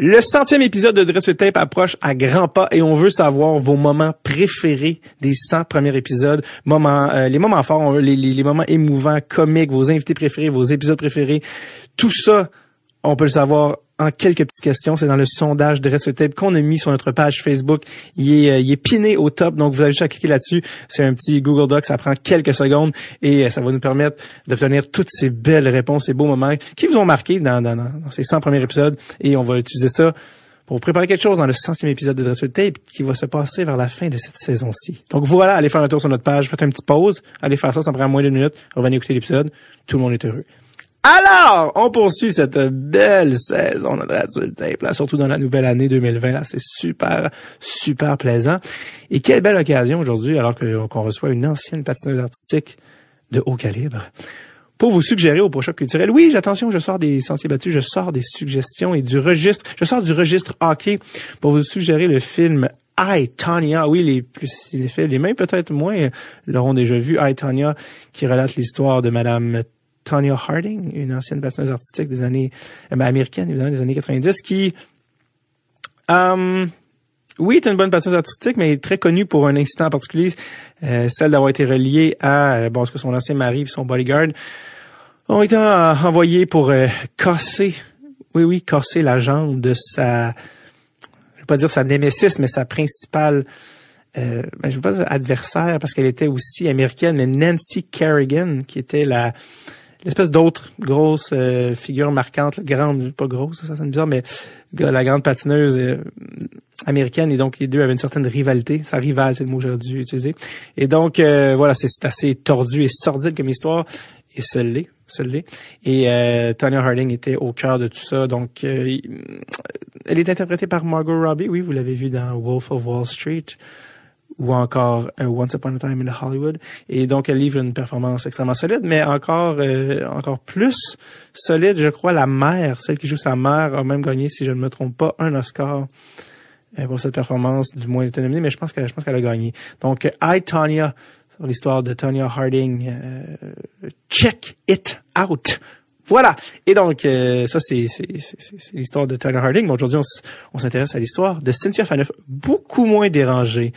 Le centième épisode de Dress Tape approche à grands pas et on veut savoir vos moments préférés des 100 premiers épisodes, moments, euh, les moments forts, les, les moments émouvants, comiques, vos invités préférés, vos épisodes préférés. Tout ça, on peut le savoir en quelques petites questions. C'est dans le sondage de Red Tape qu'on a mis sur notre page Facebook. Il est, euh, il est piné au top, donc vous avez juste à cliquer là-dessus. C'est un petit Google Doc, ça prend quelques secondes et euh, ça va nous permettre d'obtenir toutes ces belles réponses, ces beaux moments qui vous ont marqué dans, dans, dans ces 100 premiers épisodes. Et on va utiliser ça pour vous préparer quelque chose dans le centième épisode de Dressel Tape qui va se passer vers la fin de cette saison-ci. Donc voilà, allez faire un tour sur notre page, faites une petite pause, allez faire ça, ça prend moins d'une minute, revenez écouter l'épisode, tout le monde est heureux. Alors, on poursuit cette belle saison de Dreadful Tape, là, surtout dans la nouvelle année 2020. Là, c'est super, super plaisant. Et quelle belle occasion aujourd'hui, alors qu'on reçoit une ancienne patineuse artistique de haut calibre, pour vous suggérer au prochain culturel. Oui, attention, je sors des sentiers battus, je sors des suggestions et du registre, je sors du registre hockey pour vous suggérer le film I, Tanya. Oui, les plus cinéphiles, les mêmes peut-être moins l'auront déjà vu. I, Tanya, qui relate l'histoire de Madame Tanya Harding, une ancienne patineuse artistique des années euh, américaine, évidemment, des années 90, qui euh, oui, est une bonne patineuse artistique, mais très connue pour un incident en particulier, euh, celle d'avoir été reliée à bon, ce que son ancien mari et son bodyguard ont été envoyés pour casser, oui, oui, casser la jambe de sa, je vais pas dire sa némésis, mais sa principale ben, je veux pas dire adversaire parce qu'elle était aussi américaine, mais Nancy Kerrigan, qui était la l'espèce d'autre grosse euh, figure marquante, grande, pas grosse, ça sonne bizarre, mais la grande patineuse euh, américaine, et donc les deux avaient une certaine rivalité. Ça rival, c'est le mot que j'aurais dû utiliser. Et donc, euh, voilà, c'est assez tordu et sordide comme histoire, et ce l'est. Et euh, Tonya Harding était au cœur de tout ça, donc elle est interprétée par Margot Robbie, oui, vous l'avez vu dans Wolf of Wall Street, ou encore euh, Once Upon a Time in Hollywood. Et donc, elle livre une performance extrêmement solide, mais encore euh, encore plus solide, je crois, la mère, celle qui joue sa mère, a même gagné, si je ne me trompe pas, un Oscar euh, pour cette performance, du moins elle mais je pense qu'elle je pense qu'elle a gagné. Donc, I, Tanya, l'histoire de Tanya Harding, check it out. Voilà. Et donc, euh, ça, c'est, l'histoire de Tyler Harding. Mais aujourd'hui, on, s'intéresse à l'histoire de Cynthia Faneuf, beaucoup moins dérangée.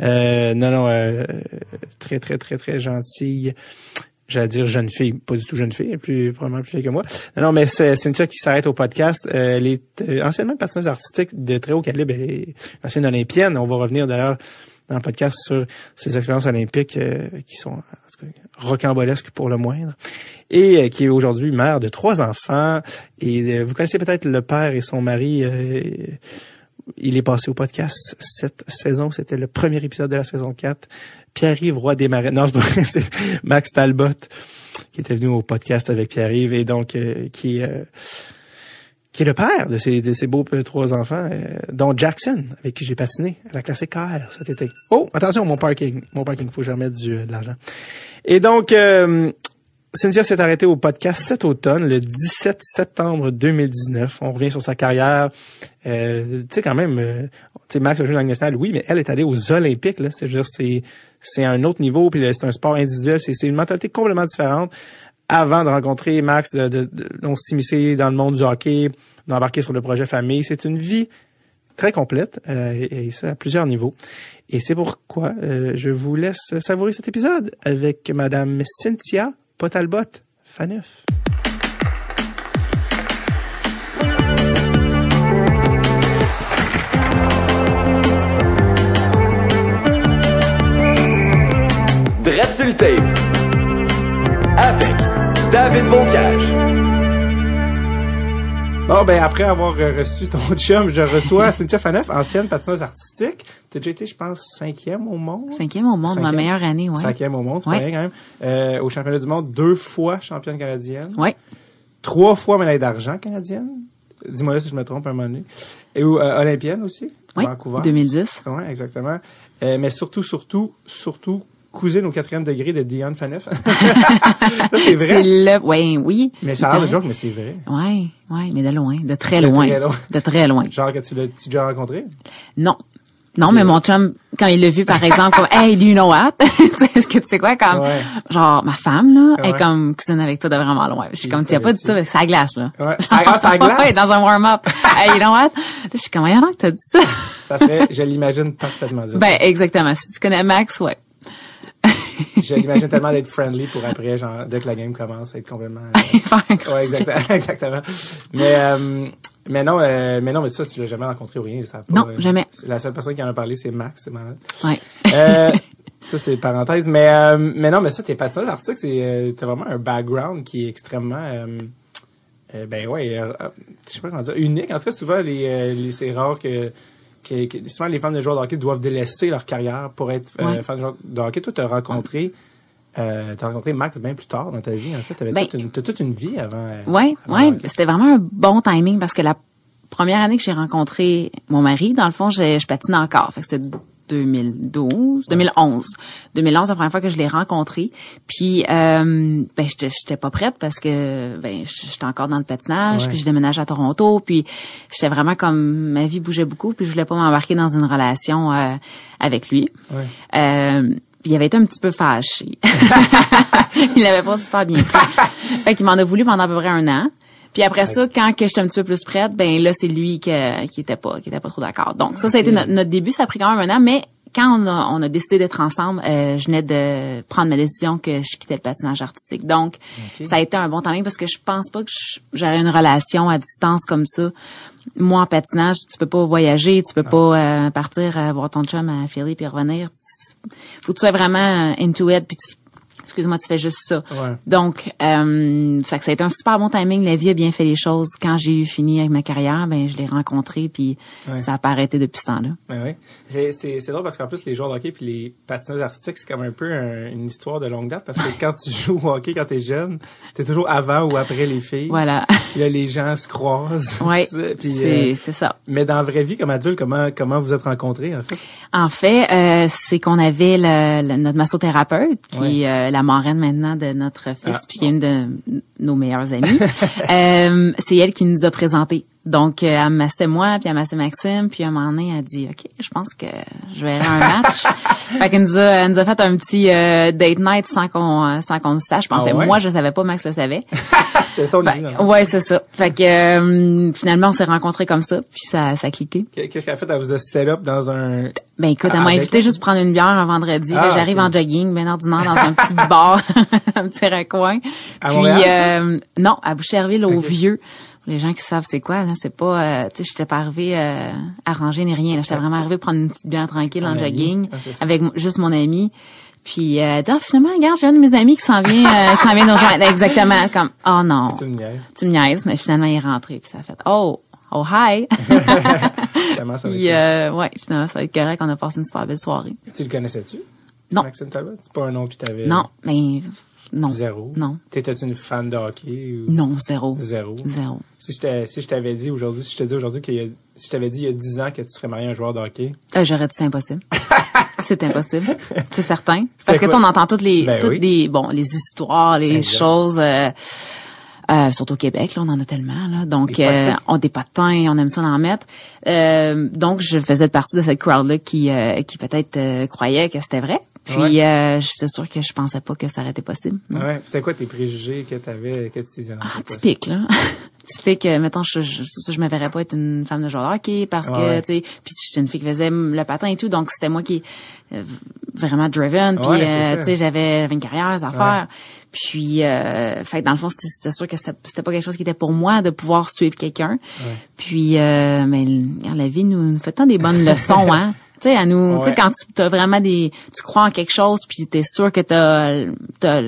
Euh, non, non, euh, très, très, très, très gentille. J'allais dire jeune fille, pas du tout jeune fille, plus probablement plus vieille que moi. Non, non mais c'est Cynthia qui s'arrête au podcast. elle est anciennement patineuse artistique de très haut calibre. Elle est ancienne olympienne. On va revenir d'ailleurs dans le podcast sur ses expériences olympiques qui sont rocambolesque pour le moindre, et euh, qui est aujourd'hui mère de trois enfants. Et euh, vous connaissez peut-être le père et son mari. Euh, il est passé au podcast cette saison. C'était le premier épisode de la saison 4. Pierre-Yves, roi des marais. Non, c'est Max Talbot qui était venu au podcast avec Pierre-Yves et donc qui est qui est le père de ces, de beaux trois enfants, dont Jackson, avec qui j'ai patiné à la classique KR cet été. Oh, attention, mon parking. Mon parking, faut que du, de l'argent. Et donc, euh, Cynthia s'est arrêtée au podcast cet automne, le 17 septembre 2019. On revient sur sa carrière. Euh, tu sais, quand même, euh, tu sais, Max a joué dans nationale, oui, mais elle est allée aux Olympiques. Là. C'est, c'est, c'est un autre niveau, puis c'est un sport individuel. C'est, c'est une mentalité complètement différente. Avant de rencontrer Max, de, s'immiscer dans le monde du hockey, d'embarquer sur le projet famille, c'est une vie très complète euh, et, ça à plusieurs niveaux. Et c'est pourquoi euh, je vous laisse savourer cet épisode avec Madame Cynthia Potalbot Faneuf. Tape avec David Bocage. Bon, ben après avoir reçu ton chum, je reçois Cynthia Faneuf, ancienne patineuse artistique. Tu as déjà été, je pense, cinquième au monde? Cinquième au monde, ma meilleure année, oui. Cinquième au monde, c'est pas rien quand même. Euh, au championnat du monde, deux fois championne canadienne. Oui. Trois fois médaille d'argent canadienne. Dis-moi si je me trompe un moment donné. Et euh, olympienne aussi. Oui, Vancouver. 2010. Oui, exactement. Euh, mais surtout, surtout, surtout, cousine au quatrième degré de Dion Faneuf. c'est vrai. C'est le, ouais, oui. Mais ça a l'air de joke, mais c'est vrai. Oui, oui, mais de loin, de très loin. De très loin. Genre que tu l'as déjà rencontré? Non. Non, mais mon chum, quand il l'a vu, par exemple, comme, hey, do you know what? Est-ce que tu sais quoi, comme, Ouais. genre, ma femme, là, Ouais. est comme cousine avec toi de vraiment loin. Je suis Il comme, tu as pas dit ça, mais c'est à glace, là. Ouais. Ah, c'est à glace? ouais, dans un warm-up. hey, you know what? Je suis comme, voyons donc que t'as dit ça. Ça serait, je l'imagine parfaitement dire ben, exactement. Si tu connais Max, ouais. Je l'imagine tellement d'être friendly pour après, genre, dès que la game commence, être complètement... euh, ouais, exactement, exactement. Mais, euh, mais non, euh, mais non, mais ça, tu l'as jamais rencontré ou rien. Ça a pas, Non, jamais. La seule personne qui en a parlé, c'est Max, c'est malade. Ouais. Ça, c'est parenthèse. Mais, mais non, mais ça, t'es patineuse artistique, c'est, t'as vraiment un background qui est extrêmement, ben ouais, je sais pas comment dire, unique. En tout cas, souvent, les, les c'est rare que, souvent les fans de joueurs de hockey doivent délaisser leur carrière pour être euh, Ouais. de joueurs de hockey. Toi, t'as rencontré, euh, t'as rencontré Max bien plus tard dans ta vie. En fait, t'avais Ben, toute, une, t'as toute une vie avant. euh, Ouais, avant ouais, hockey. c'était vraiment un bon timing parce que la première année que j'ai rencontré mon mari, dans le fond, je, je patine encore. Fait que c'était 2012, 2011. 2011, la première fois que je l'ai rencontré. Puis, euh, ben, j'étais j'étais pas prête parce que, ben, j'étais encore dans le patinage, Ouais. puis je déménage à Toronto, puis j'étais vraiment comme, ma vie bougeait beaucoup, puis je voulais pas m'embarquer dans une relation euh, avec lui. Ouais. Euh, puis il avait été un petit peu fâché. il avait pas super bien pris. fait qu'il m'en a voulu pendant à peu près un an. Puis après ça, quand que j'étais un petit peu plus prête, ben là c'est lui que- qui était pas qui était pas trop d'accord. Donc ça ça a été notre, notre début, ça a pris quand même un an, mais quand on a, on a décidé d'être ensemble, euh, je venais de prendre ma décision que je quittais le patinage artistique. Donc ça a été un bon timing parce que je pense pas que j'aurais une relation à distance comme ça. Moi en patinage, tu peux pas voyager, tu peux pas euh, partir euh, voir ton chum à Philly puis revenir. Tu- faut que tu sois vraiment euh, into it puis tu excuse-moi, tu fais juste ça. Ouais. Donc, euh, fait que ça a été un super bon timing. La vie a bien fait les choses. Quand j'ai eu fini avec ma carrière, ben je l'ai rencontré, puis Ouais. ça a pas arrêté depuis ce temps-là. Ben oui. C'est- drôle parce qu'en plus, les joueurs de hockey puis les patineurs artistiques, c'est comme un peu un- une histoire de longue date parce que quand tu joues au hockey quand t'es jeune, t'es toujours avant ou après les filles. Voilà. Puis là, les gens se croisent. puis, c'est euh, ça. mais dans la vraie vie, comme adulte, comment comment vous êtes rencontrés, en fait? En fait, euh, c'est qu'on avait le, le- notre massothérapeute, qui Ouais. La marraine maintenant de notre fils, Ah, puis qui est une de nos meilleures amies. Euh, c'est elle qui nous a présentés. Donc, euh, elle massait moi, puis elle massait Maxime, puis à un moment donné, elle a dit, OK, je pense que je verrai un match. fait qu'elle nous a, elle nous a fait un petit euh, date night sans qu'on sans qu'on le sache. En Ah fait, ouais? moi, je savais pas, Max le savait. C'était son idée, Ben, non? ouais, c'est ça. Fait que euh, finalement, on s'est rencontrés comme ça, puis ça, ça a cliqué. Qu'est-ce qu'elle a fait? Elle vous a set up dans un... Ben écoute, elle Ah, m'a avec invité juste prendre une bière un vendredi. Ah, J'arrive en jogging, bien ordinaire, dans un petit bar, un petit recoin. À Puis Montréal, euh, non, à Boucherville, au Ok. Vieux. Les gens qui savent c'est quoi, là, c'est pas, euh, tu sais, j'étais pas arrivée euh, à ranger ni rien. J'étais vraiment arrivée prendre une petite bière tranquille en jogging Ah, avec juste mon ami. Puis euh, elle dit, ah, finalement, regarde, j'ai un de mes amis qui s'en vient, euh, qui s'en vient nous rejoindre. Exactement, comme, oh non, Tu me niaises. tu me niaises, mais finalement il est rentré puis ça a fait, oh, oh hi. Comment ça va puis être? euh, ouais, finalement ça va être correct. On a passé une super belle soirée. Tu le connaissais-tu? Non. Maxime Talbot? C'est pas un nom qui t'avait... Non, mais non. Zéro? Non. T'étais-tu une fan de hockey? Ou... Non, zéro. Zéro. Zéro. Si je t'ai- si je t'avais dit aujourd'hui, si je te dis aujourd'hui qu'il y a, si je t'avais dit il y a 10 ans que tu serais marié à un joueur de hockey, Euh, J'aurais dit c'est impossible. c'est impossible. C'est certain. Parce que tu on entend toutes les Ben toutes oui. les bon les histoires, les choses euh, euh, surtout au Québec, là, on en a tellement. Là. Donc, Des euh, on des potins, on aime ça en mettre. Euh, donc, je faisais partie de cette crowd-là qui, euh, qui peut-être euh, croyait que c'était vrai. Puis, Ouais. euh, c'est sûr que je pensais pas que ça aurait été possible. non. ouais. C'est quoi tes préjugés que t'avais, que tu t'es Ah, typique, là. typique, mettons, je, je, ça, je me verrais pas être une femme de joueur de hockey parce que, Ouais. tu sais, puis j'étais une fille qui faisait le patin et tout, donc c'était moi qui, euh, vraiment driven, puis, Ouais, euh, tu sais, j'avais une carrière à faire. Puis, euh, fait que dans le fond, c'était sûr que c'était pas quelque chose qui était pour moi de pouvoir suivre quelqu'un. Puis, euh, mais la vie nous fait tant des bonnes leçons, hein. Tu sais, à nous, tu sais, quand tu as vraiment des, tu crois en quelque chose, puis t'es sûr que t'as, t'as,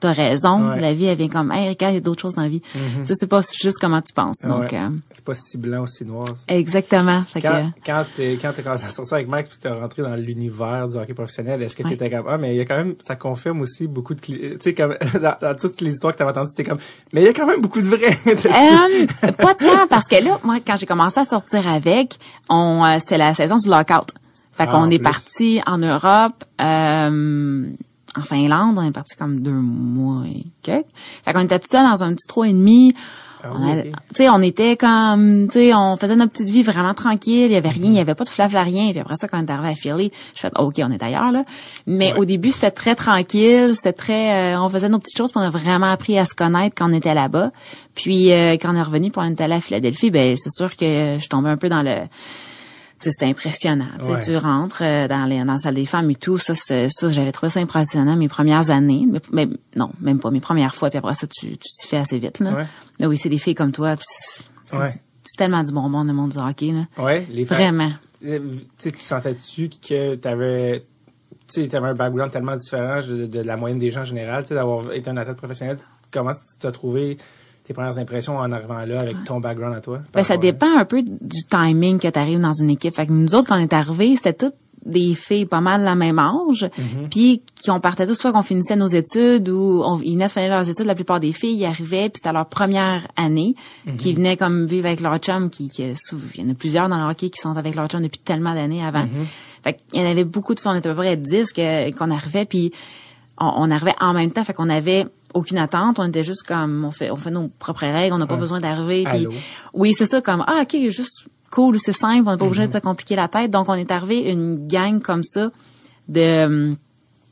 t'as raison, Ouais. la vie, elle vient comme, hey, regarde, il y a d'autres choses dans la vie. Tu sais, c'est pas juste comment tu penses. Donc, euh, C'est pas si blanc ou si noir. exactement. Fait Quand, que, quand t'es, quand t'as commencé à sortir avec Max puis t'es rentré dans l'univers du hockey professionnel, est-ce que t'étais comme, ah, mais il y a quand même, ça confirme aussi beaucoup de, tu sais, comme, dans, dans toutes les histoires que t'avais entendues, t'es comme, mais il y a quand même beaucoup de vrai. Euh, pas tant parce que là, moi, quand j'ai commencé à sortir avec, on, euh, c'était la saison du lockout. Fait qu'on est parti en Europe, euh, en Finlande, on est parti comme deux mois et quelques. Fait qu'on était tout seul dans un petit trois et demi. Ah On sais, on était comme, tu sais, on faisait notre petite vie vraiment tranquille. Il y avait rien, il y avait pas de flafla rien. Puis après ça, quand on est arrivé à Philly, je fais, ok, on est ailleurs là. Mais Ouais. au début, c'était très tranquille, c'était très, euh, on faisait nos petites choses, puis on a vraiment appris à se connaître quand on était là-bas. Puis euh, quand on est revenu, pour on était allé à Philadelphie, ben c'est sûr que je tombais un peu dans le c'est impressionnant. Tu sais, Ouais. Tu rentres euh, dans, les, dans la salle des femmes et tout. Ça, ça j'avais trouvé ça impressionnant mes premières années. Mais, mais non, même pas mes premières fois. Puis après ça, tu tu t'y fais assez vite. Là. Ouais. Là, oui, c'est des filles comme toi. c'est Ouais. tellement du bon monde, le monde du hockey. Là. Ouais, les. Vraiment. Euh, Tu sentais-tu que tu sais, t'avais un background tellement différent de, de la moyenne des gens en général, d'avoir été un athlète professionnel? Comment tu t'as trouvé tes premières impressions en arrivant là avec ton background à toi? Ben, ça à- dépend un peu du timing que tu arrives dans une équipe. Fait que nous autres, quand on est arrivés, c'était toutes des filles pas mal la même âge, Mhm. puis qui on partait tous soit qu'on finissait nos études ou on, ils venaient de finir leurs études. La plupart des filles, ils arrivaient, puis c'était leur première année, Mhm. qui venaient comme vivre avec leur chum, qui, qui il y en a plusieurs dans le hockey qui sont avec leur chum depuis tellement d'années avant. Mhm. Fait qu'il y en avait beaucoup de filles, on était à peu près 10 que- qu'on arrivait, puis on, on arrivait en même temps, fait qu'on avait aucune attente, on était juste comme on fait on fait nos propres règles, on n'a pas Ouais. besoin d'arriver oui, c'est ça comme ah OK, juste cool, c'est simple, on n'est pas obligé de Mhm. se compliquer la tête. Donc on est arrivé une gang comme ça de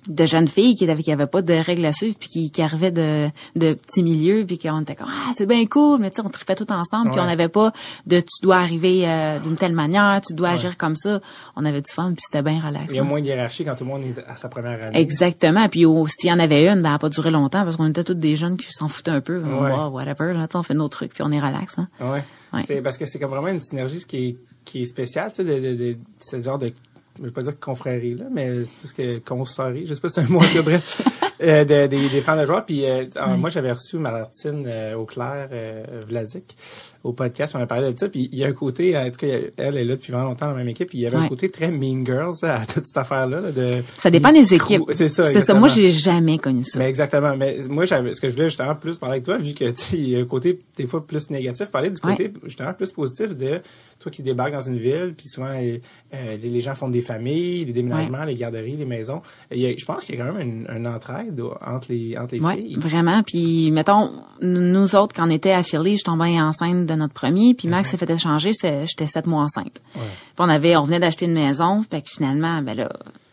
de jeunes filles qui avaient qui avaient pas de règles à suivre puis qui, qui arrivaient de de petits milieux puis qu'on était comme ah c'est bien cool mais tu sais on tripait tout ensemble puis on n'avait pas de tu dois arriver euh, d'une telle manière tu dois agir comme ça on avait du fun puis c'était bien relax Il y a hein. moins de hiérarchie quand tout le monde est à sa première année. Exactement. Puis s'il y en avait une, ben, elle a pas duré longtemps parce qu'on était tous des jeunes qui s'en foutaient un peu. Ouais. Wow, whatever. Là, on fait nos trucs puis on est relax. Hein. Ouais. Ouais. C'est parce que c'est comme vraiment une synergie ce qui est, qui est spéciale, tu sais, de, de, de, ce genre de, je vais pas dire confrérie, là, mais c'est parce que consorie, je sais pas si c'est un mot que bref, euh, de- des, des fans de joueurs. Puis, euh, moi, j'avais reçu Martine euh, Auclair, euh, Vlasic, au podcast, on a parlé de ça. Puis, il y a un côté, en tout cas, elle est là depuis vraiment longtemps dans la même équipe, puis il y avait un Ouais. côté très Mean Girls là, à toute cette affaire-là. là, de, Ça dépend des équipes. C'est ça, C'est ça. Moi, j'ai jamais connu ça. Mais exactement. Mais moi, j'avais, ce que je voulais justement plus parler avec toi, vu que tu un côté des fois plus négatif, parler du côté justement plus positif de toi qui débarques dans une ville, puis souvent euh, euh, les, gens font des familles, les déménagements, les garderies, les maisons. Il y a- je pense qu'il y a quand même une, une entraide entre les entre les Ouais, filles. vraiment. Puis, mettons, nous autres, quand on était à je tombais enceinte de notre premier, puis Max s'est fait échanger, c'est- j'étais sept mois enceinte. Puis on avait, on venait d'acheter une maison, fait que finalement, ben là,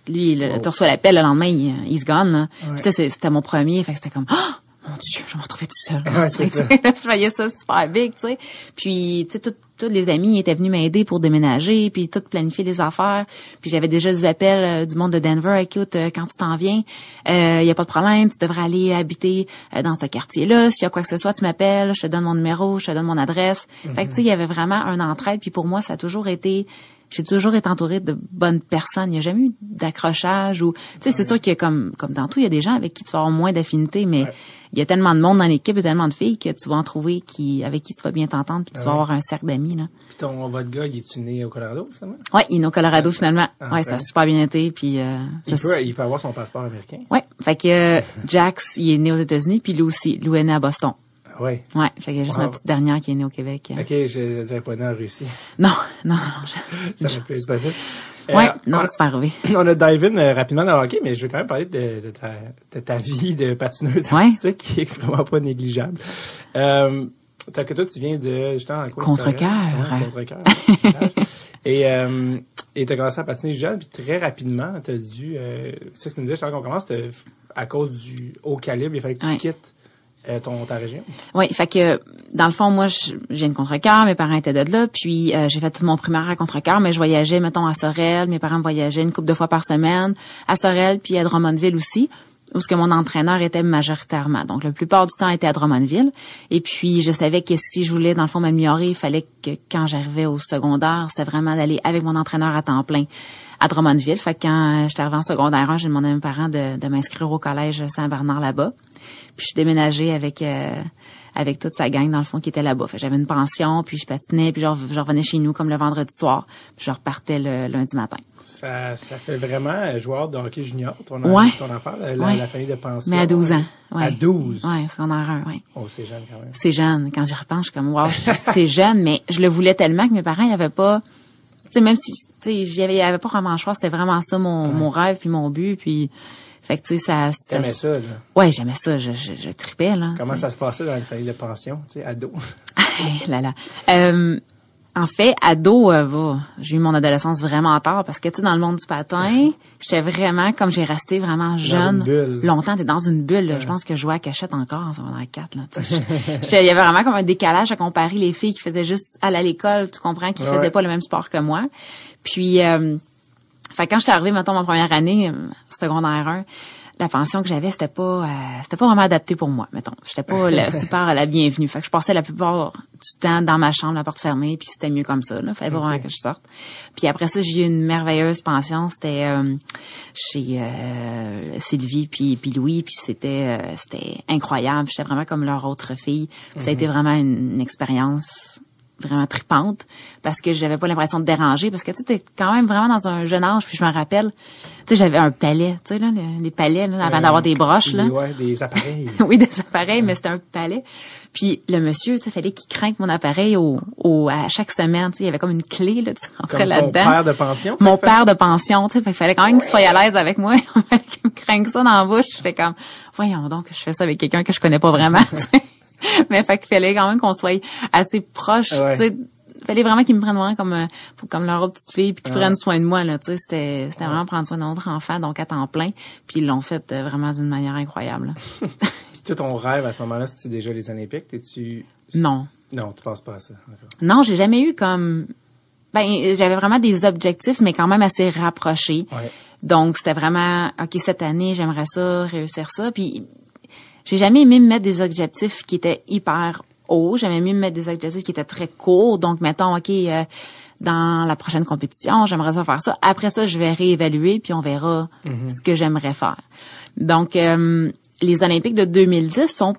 lui, le, Oh. tu reçois l'appel le lendemain, il, se gone, là. Puis c'était mon premier, fait que c'était comme, ah, mon Dieu, je vais me retrouver tout seul. Ouais, c'est ça. je voyais ça super big, tu sais. Puis, tu sais, tout- tous les amis étaient venus m'aider pour déménager, puis tout planifier les affaires. Puis j'avais déjà des appels euh, du monde de Denver. Écoute, euh, quand tu t'en viens, il y a pas de problème, tu devrais aller habiter euh, dans ce quartier-là. S'il y a quoi que ce soit, tu m'appelles, je te donne mon numéro, je te donne mon adresse. Fait que tu sais, il y avait vraiment un entraide. Puis pour moi, ça a toujours été j'ai toujours été entourée de bonnes personnes. Il n'y a jamais eu d'accrochage ou, tu sais, c'est sûr qu'il y a comme, comme dans tout, il y a des gens avec qui tu vas avoir moins d'affinité, mais Ouais. Il y a tellement de monde dans l'équipe, a tellement de filles que tu vas en trouver qui, avec qui tu vas bien t'entendre puis tu Ah vas ouais. avoir un cercle d'amis, là. Puis ton votre gars, il est-tu né au Colorado finalement? Ouais, il est au Colorado finalement. Ah, ouais, ouais. ça a super bien été puis, euh, Il ça- peut il peut avoir son passeport américain. Ouais, fait que euh, Jax, il est né aux États-Unis puis lui aussi, lui est né à Boston. Ouais. Ouais, fait a juste Wow. ma petite dernière qui est née au Québec. Ok, je, je dirais pas né en Russie. Non, non, non. je- Ça aurait pu être possible. Ouais, Euh, non, on- c'est pas arrivé. On a dive in euh, rapidement dans le hockey, mais je veux quand même parler de, de ta, de ta vie de patineuse Ouais. artistique qui est vraiment pas négligeable. Euh, t'as que toi, tu viens de justement Contrecœur. Ouais, Contrecœur. et euh, et t'as commencé à patiner jeune, puis très rapidement, t'as dû. Euh, c'est ça que tu me disais, justement, qu'on commence, t'as- à cause du haut calibre, il fallait que tu Ouais. quittes euh, ton. Oui, fait que dans le fond, moi, j'ai une contre-cœur, mes parents étaient de là, puis euh, j'ai fait tout mon primaire à contre-cœur, mais je voyageais, mettons, à Sorel, mes parents voyageaient une couple de fois par semaine, à Sorel, puis à Drummondville aussi, où ce que mon entraîneur était majoritairement. Donc, la plupart du temps, était à Drummondville. Et puis, je savais que si je voulais, dans le fond, m'améliorer, il fallait que quand j'arrivais au secondaire, c'était vraiment d'aller avec mon entraîneur à temps plein à Drummondville. Fait que quand j'étais arrivée en secondaire 1, j'ai demandé à mes parents de, de m'inscrire au collège Saint-Bernard là-bas. Puis je suis déménagée avec euh, avec toute sa gang dans le fond qui était là-bas. Fait j'avais une pension, puis je patinais, puis je, re- je revenais chez nous comme le vendredi soir, puis je repartais le lundi matin. Ça, ça fait vraiment joueur de hockey junior, ton, Ouais. ton affaire, la, la- Ouais. la famille de pension. Mais à 12 ans. Ouais. À 12. Ouais, secondaire 1, ouais. Oh, c'est jeune quand même. C'est jeune. Quand j'y repense, je suis comme, wow, c'est jeune, mais je le voulais tellement que mes parents, ils avaient pas, tu sais, même si, tu sais, j'y avais, y avait pas vraiment le choix, c'était vraiment ça mon, mon rêve puis mon but, puis Fait que, tu sais, ça... ça T'aimais ça, là? Ouais, j'aimais ça. Je, je, je tripais, là. Comment ça se passait dans une famille de pension, tu sais, ado? Là là. Euh, en fait, ado, euh, bah, j'ai eu mon adolescence vraiment tard parce que tu sais dans le monde du patin, j'étais vraiment comme j'ai resté vraiment jeune. une bulle. Longtemps, t'es dans une bulle. là. Je pense que je jouais à cachette encore en secondaire 4 là. Il y avait vraiment comme un décalage à comparer les filles qui faisaient juste aller à l'école, tu comprends, qui Ouais. faisaient pas le même sport que moi. Puis euh, fait que quand j'étais arrivée mettons ma première année euh, secondaire 1, la pension que j'avais, c'était pas euh, c'était pas vraiment adapté pour moi, mettons. J'étais pas la, super la bienvenue. Fait que je passais la plupart du temps dans ma chambre, la porte fermée, puis c'était mieux comme ça. Là. Fallait pas vraiment que je sorte. Puis après ça, j'ai eu une merveilleuse pension. C'était euh, chez euh, Sylvie puis, puis Louis, puis c'était euh, c'était incroyable. J'étais vraiment comme leur autre fille. Ça a été vraiment une, une expérience vraiment tripante parce que j'avais pas l'impression de déranger parce que tu sais quand même vraiment dans un jeune âge puis je me rappelle tu sais j'avais un palais tu sais là les, les palais là, avant d'avoir des broches là Des, ouais, des appareils. oui, des appareils, mais c'était un palais. Puis le monsieur, tu sais, fallait qu'il craque mon appareil au, au, à chaque semaine. Tu sais, il y avait comme une clé, là, tu rentrais Comme ton là-dedans. père de pension. Mon père de pension, tu sais, qu'il fallait quand même qu'il soit à l'aise avec moi. Il fallait qu'il me craigne ça dans la bouche. J'étais comme, voyons donc, je fais ça avec quelqu'un que je connais pas vraiment. Mais fait qu'il fallait quand même qu'on soit assez proche, Ouais. Fallait vraiment qu'ils me prennent vraiment comme euh, comme leur autre petite fille puis qu'ils prennent soin de moi là, tu sais, c'était c'était vraiment prendre soin de notre enfant donc à temps plein, puis ils l'ont fait euh, vraiment d'une manière incroyable. Puis toi, ton rêve à ce moment-là, c'était déjà les Olympiques? T'es-tu... Non. Non, tu penses pas à ça. Non, j'ai jamais eu comme ben j'avais vraiment des objectifs mais quand même assez rapprochés. Donc c'était vraiment OK cette année, j'aimerais ça, réussir ça puis j'ai jamais aimé me mettre des objectifs qui étaient hyper hauts, j'aimais mieux me mettre des objectifs qui étaient très courts. Donc mettons OK euh, dans la prochaine compétition, j'aimerais ça faire ça. Après ça, je vais réévaluer puis on verra ce que j'aimerais faire. Donc euh, les Olympiques de 2010 sont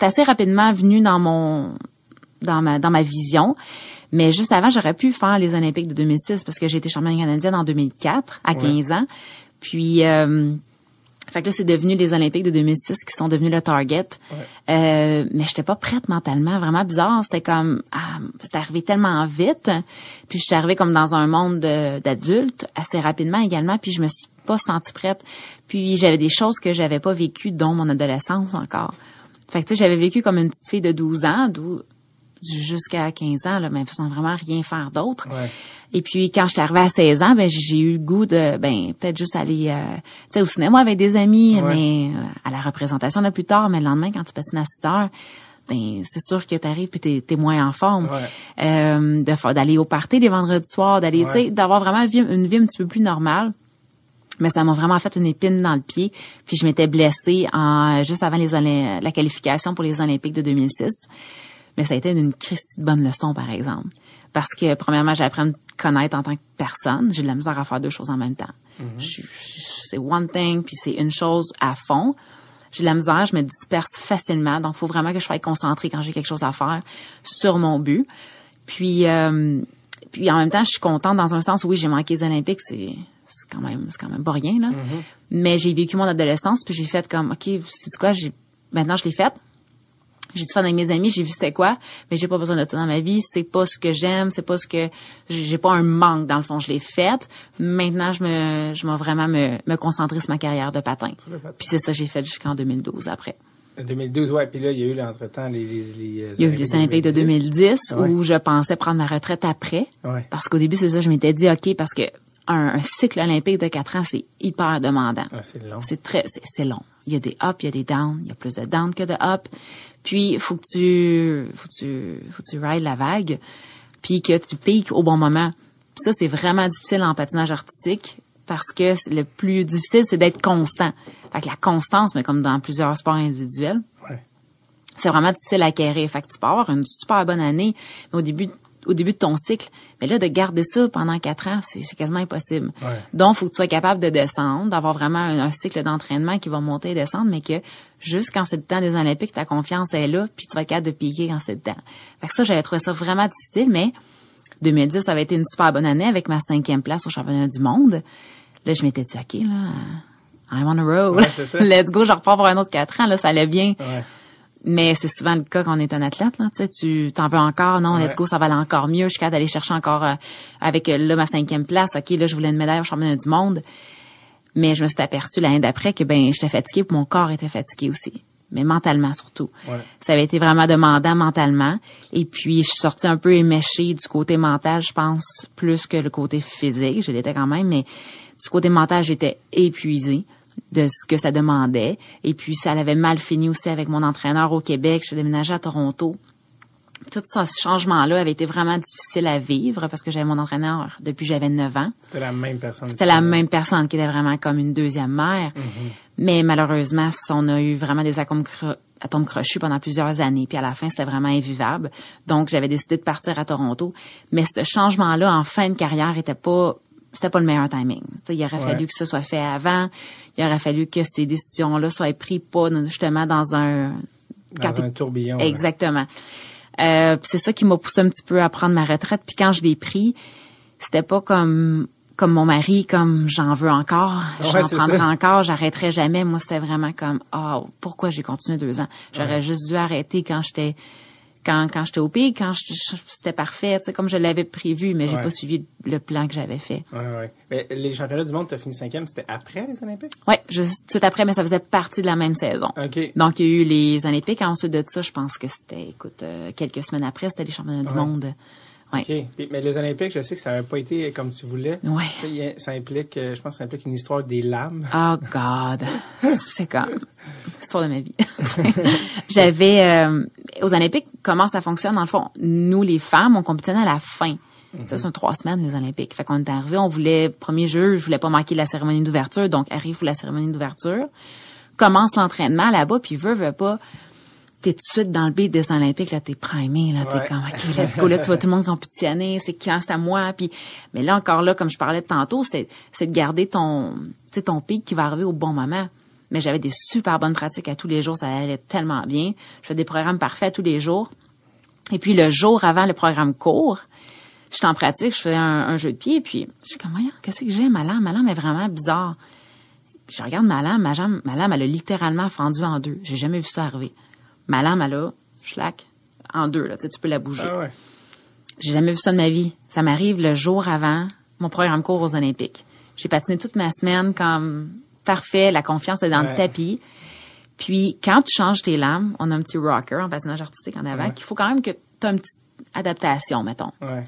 assez rapidement venus dans mon dans ma dans ma vision. Mais juste avant, j'aurais pu faire les Olympiques de 2006 parce que j'ai été championne canadienne en 2004 à 15 ans. Puis euh, fait que là c'est devenu les Olympiques de 2006 qui sont devenus le target. Euh, mais j'étais pas prête mentalement, vraiment bizarre, c'était comme ah, c'était arrivé tellement vite. Puis je suis arrivée comme dans un monde de- d'adultes assez rapidement également, puis je me suis pas sentie prête. Puis j'avais des choses que j'avais pas vécues dont mon adolescence encore. Fait que tu sais, j'avais vécu comme une petite fille de 12 ans, jusqu'à 15 ans, là, mais faisant vraiment rien faire d'autre. Ouais. Et puis quand je suis arrivée à 16 ans, ben j'ai eu le goût de ben peut-être juste aller euh, tu sais au cinéma avec des amis, Ouais. mais euh, à la représentation là plus tard, mais le lendemain quand tu passes une assisteur, ben c'est sûr que tu arrives puis t'es es moins en forme. Ouais. Euh, d'aller au party les vendredis soirs, d'aller tu sais d'avoir vraiment une vie, une vie un petit peu plus normale. Mais ça m'a vraiment fait une épine dans le pied. Puis je m'étais blessée en, juste avant les la qualification pour les Olympiques de 2006. Mais ça a été une Christie de bonne leçon, par exemple. Parce que, premièrement, j'ai appris à me connaître en tant que personne. J'ai de la misère à faire deux choses en même temps. Je- c'est one thing, puis c'est une chose à fond. J'ai de la misère, je me disperse facilement. Donc, il faut vraiment que je sois concentrée quand j'ai quelque chose à faire sur mon but. Puis, euh, puis en même temps, je suis contente dans un sens où oui, j'ai manqué les Olympiques, c'est c'est quand même c'est quand même pas rien là. Mais j'ai vécu mon adolescence puis j'ai fait comme OK, c'est quoi, j'ai maintenant je l'ai faite. J'ai du fun avec mes amis, j'ai vu c'était quoi, mais j'ai pas besoin de ça dans ma vie, c'est pas ce que j'aime, c'est pas ce que j'ai pas un manque dans le fond, je l'ai faite. Maintenant, je me je vais vraiment me me concentrer sur ma carrière de patin. Puis c'est ça que j'ai fait jusqu'en 2012 après. 2012, ouais. Puis là, il y a eu, entre-temps, les, les, les euh, Il y a eu les Olympiques de 2010 Ouais. où je pensais prendre ma retraite après. Ouais. Parce qu'au début, c'est ça, je m'étais dit, OK, parce que un, un cycle olympique de quatre ans, c'est hyper demandant. Ah, c'est long. C'est très, c'est, c'est long. Il y a des ups, il y a des downs, il y a plus de downs que de ups. Puis, faut que tu, faut que tu, faut que tu rides la vague, puis que tu piques au bon moment. Puis ça, c'est vraiment difficile en patinage artistique parce que le plus difficile, c'est d'être constant. Fait que la constance, mais comme dans plusieurs sports individuels, Ouais. c'est vraiment difficile à acquérir. Fait que tu peux avoir une super bonne année, mais au début, au début de ton cycle, mais là, de garder ça pendant quatre ans, c'est c'est quasiment impossible. Ouais. Donc, faut que tu sois capable de descendre, d'avoir vraiment un, un cycle d'entraînement qui va monter et descendre, mais que juste quand c'est le temps des Olympiques, ta confiance est là, puis tu vas être capable de piquer quand c'est le temps. Fait que ça, j'avais trouvé ça vraiment difficile, mais 2010, ça avait été une super bonne année avec ma cinquième place au championnat du monde. Là, je m'étais dit, OK, là, I'm on a roll. Ouais, c'est ça. Let's go, je repars pour un autre quatre ans, là, ça allait bien. Ouais. Mais c'est souvent le cas quand on est un athlète, là. Tu sais, tu t'en veux encore, non, Ouais. let's go, ça va aller encore mieux. Je suis capable d'aller chercher encore euh, avec euh, là ma cinquième place. Ok, là, je voulais une médaille au championnat du monde. Mais je me suis aperçue l'année d'après que ben j'étais fatiguée, puis mon corps était fatigué aussi. Mais mentalement surtout. Ouais. Ça avait été vraiment demandant mentalement. Et puis, je suis sortie un peu éméchée du côté mental, je pense, plus que le côté physique. Je l'étais quand même, mais du côté mental, j'étais épuisée de ce que ça demandait. Et puis, ça avait mal fini aussi avec mon entraîneur au Québec. Je déménagée à Toronto. Tout ce changement-là avait été vraiment difficile à vivre parce que j'avais mon entraîneur depuis que j'avais 9 ans. C'était la même personne. C'était la même personne qui était vraiment comme une deuxième mère. Mais malheureusement, on a eu vraiment des atomes, cro- atomes crochus pendant plusieurs années. Puis à la fin, c'était vraiment invivable. Donc, j'avais décidé de partir à Toronto. Mais ce changement-là, en fin de carrière, était pas c'était pas le meilleur timing. Il aurait Ouais. fallu que ça soit fait avant. Il aurait fallu que ces décisions-là soient prises pas justement dans un... Dans un tourbillon. là. Euh, c'est ça qui m'a poussé un petit peu à prendre ma retraite. Puis quand je l'ai pris, c'était pas comme comme mon mari, comme j'en veux encore, Ouais, j'en prendrai ça. encore, j'arrêterai jamais. Moi, c'était vraiment comme ah pourquoi j'ai continué deux ans? J'aurais juste dû arrêter quand j'étais quand quand j'étais au pays, quand c'était parfait, tu sais comme je l'avais prévu, mais j'ai Ouais. pas suivi le plan que j'avais fait. Ouais, ouais. Mais les championnats du monde, tu as fini cinquième, c'était après les Olympiques? Ouais, juste tout après, mais ça faisait partie de la même saison. OK. Donc, il y a eu les Olympiques. Ensuite de ça, je pense que c'était, écoute, euh, quelques semaines après, c'était les championnats du monde. Ouais. OK. Puis- mais les Olympiques, je sais que ça n'avait pas été comme tu voulais. Ouais. Ça, implique, euh, je pense que ça implique une histoire des lames. Oh God, c'est comme l'histoire de ma vie. J'avais euh, aux Olympiques, comment ça fonctionne dans le fond? Nous les femmes, on compétitionnait à la fin. Ça c'est trois semaines les Olympiques. Fait qu'on est arrivé, on voulait premier jeu, je voulais pas manquer la cérémonie d'ouverture, donc arrive pour la cérémonie d'ouverture. Commence l'entraînement là-bas, puis veut veut pas. T'es tout de suite dans le beat des Olympiques, là, t'es primé, là, t'es Ouais. comme, OK, let's go, là, tu vois tout le monde compétitionner, c'est quand, c'est à moi, puis, mais là, encore là, comme je parlais de tantôt, c'est, c'est de garder ton, tu ton pic qui va arriver au bon moment. Mais j'avais des super bonnes pratiques à tous les jours, ça allait tellement bien. Je fais des programmes parfaits tous les jours. Et puis, le jour avant le programme court, j'étais en pratique, je faisais un, un jeu de pied, puis, je suis comme, voyons, qu'est-ce que j'ai, ma lame? Ma lame est vraiment bizarre. Puis je regarde ma lame, ma, jambe, ma lame, elle a littéralement fendu en deux. J'ai jamais vu ça arriver. Ma lame, elle a, schlac, en deux, là. Tu peux la bouger. Ah ouais. J'ai jamais vu ça de ma vie. Ça m'arrive le jour avant mon programme court aux Olympiques. J'ai patiné toute ma semaine comme parfait, la confiance est dans Ouais. le tapis. Puis quand tu changes tes lames, on a un petit rocker en patinage artistique en avant, Ouais. qu'il faut quand même que tu as une petite adaptation, mettons. Ouais.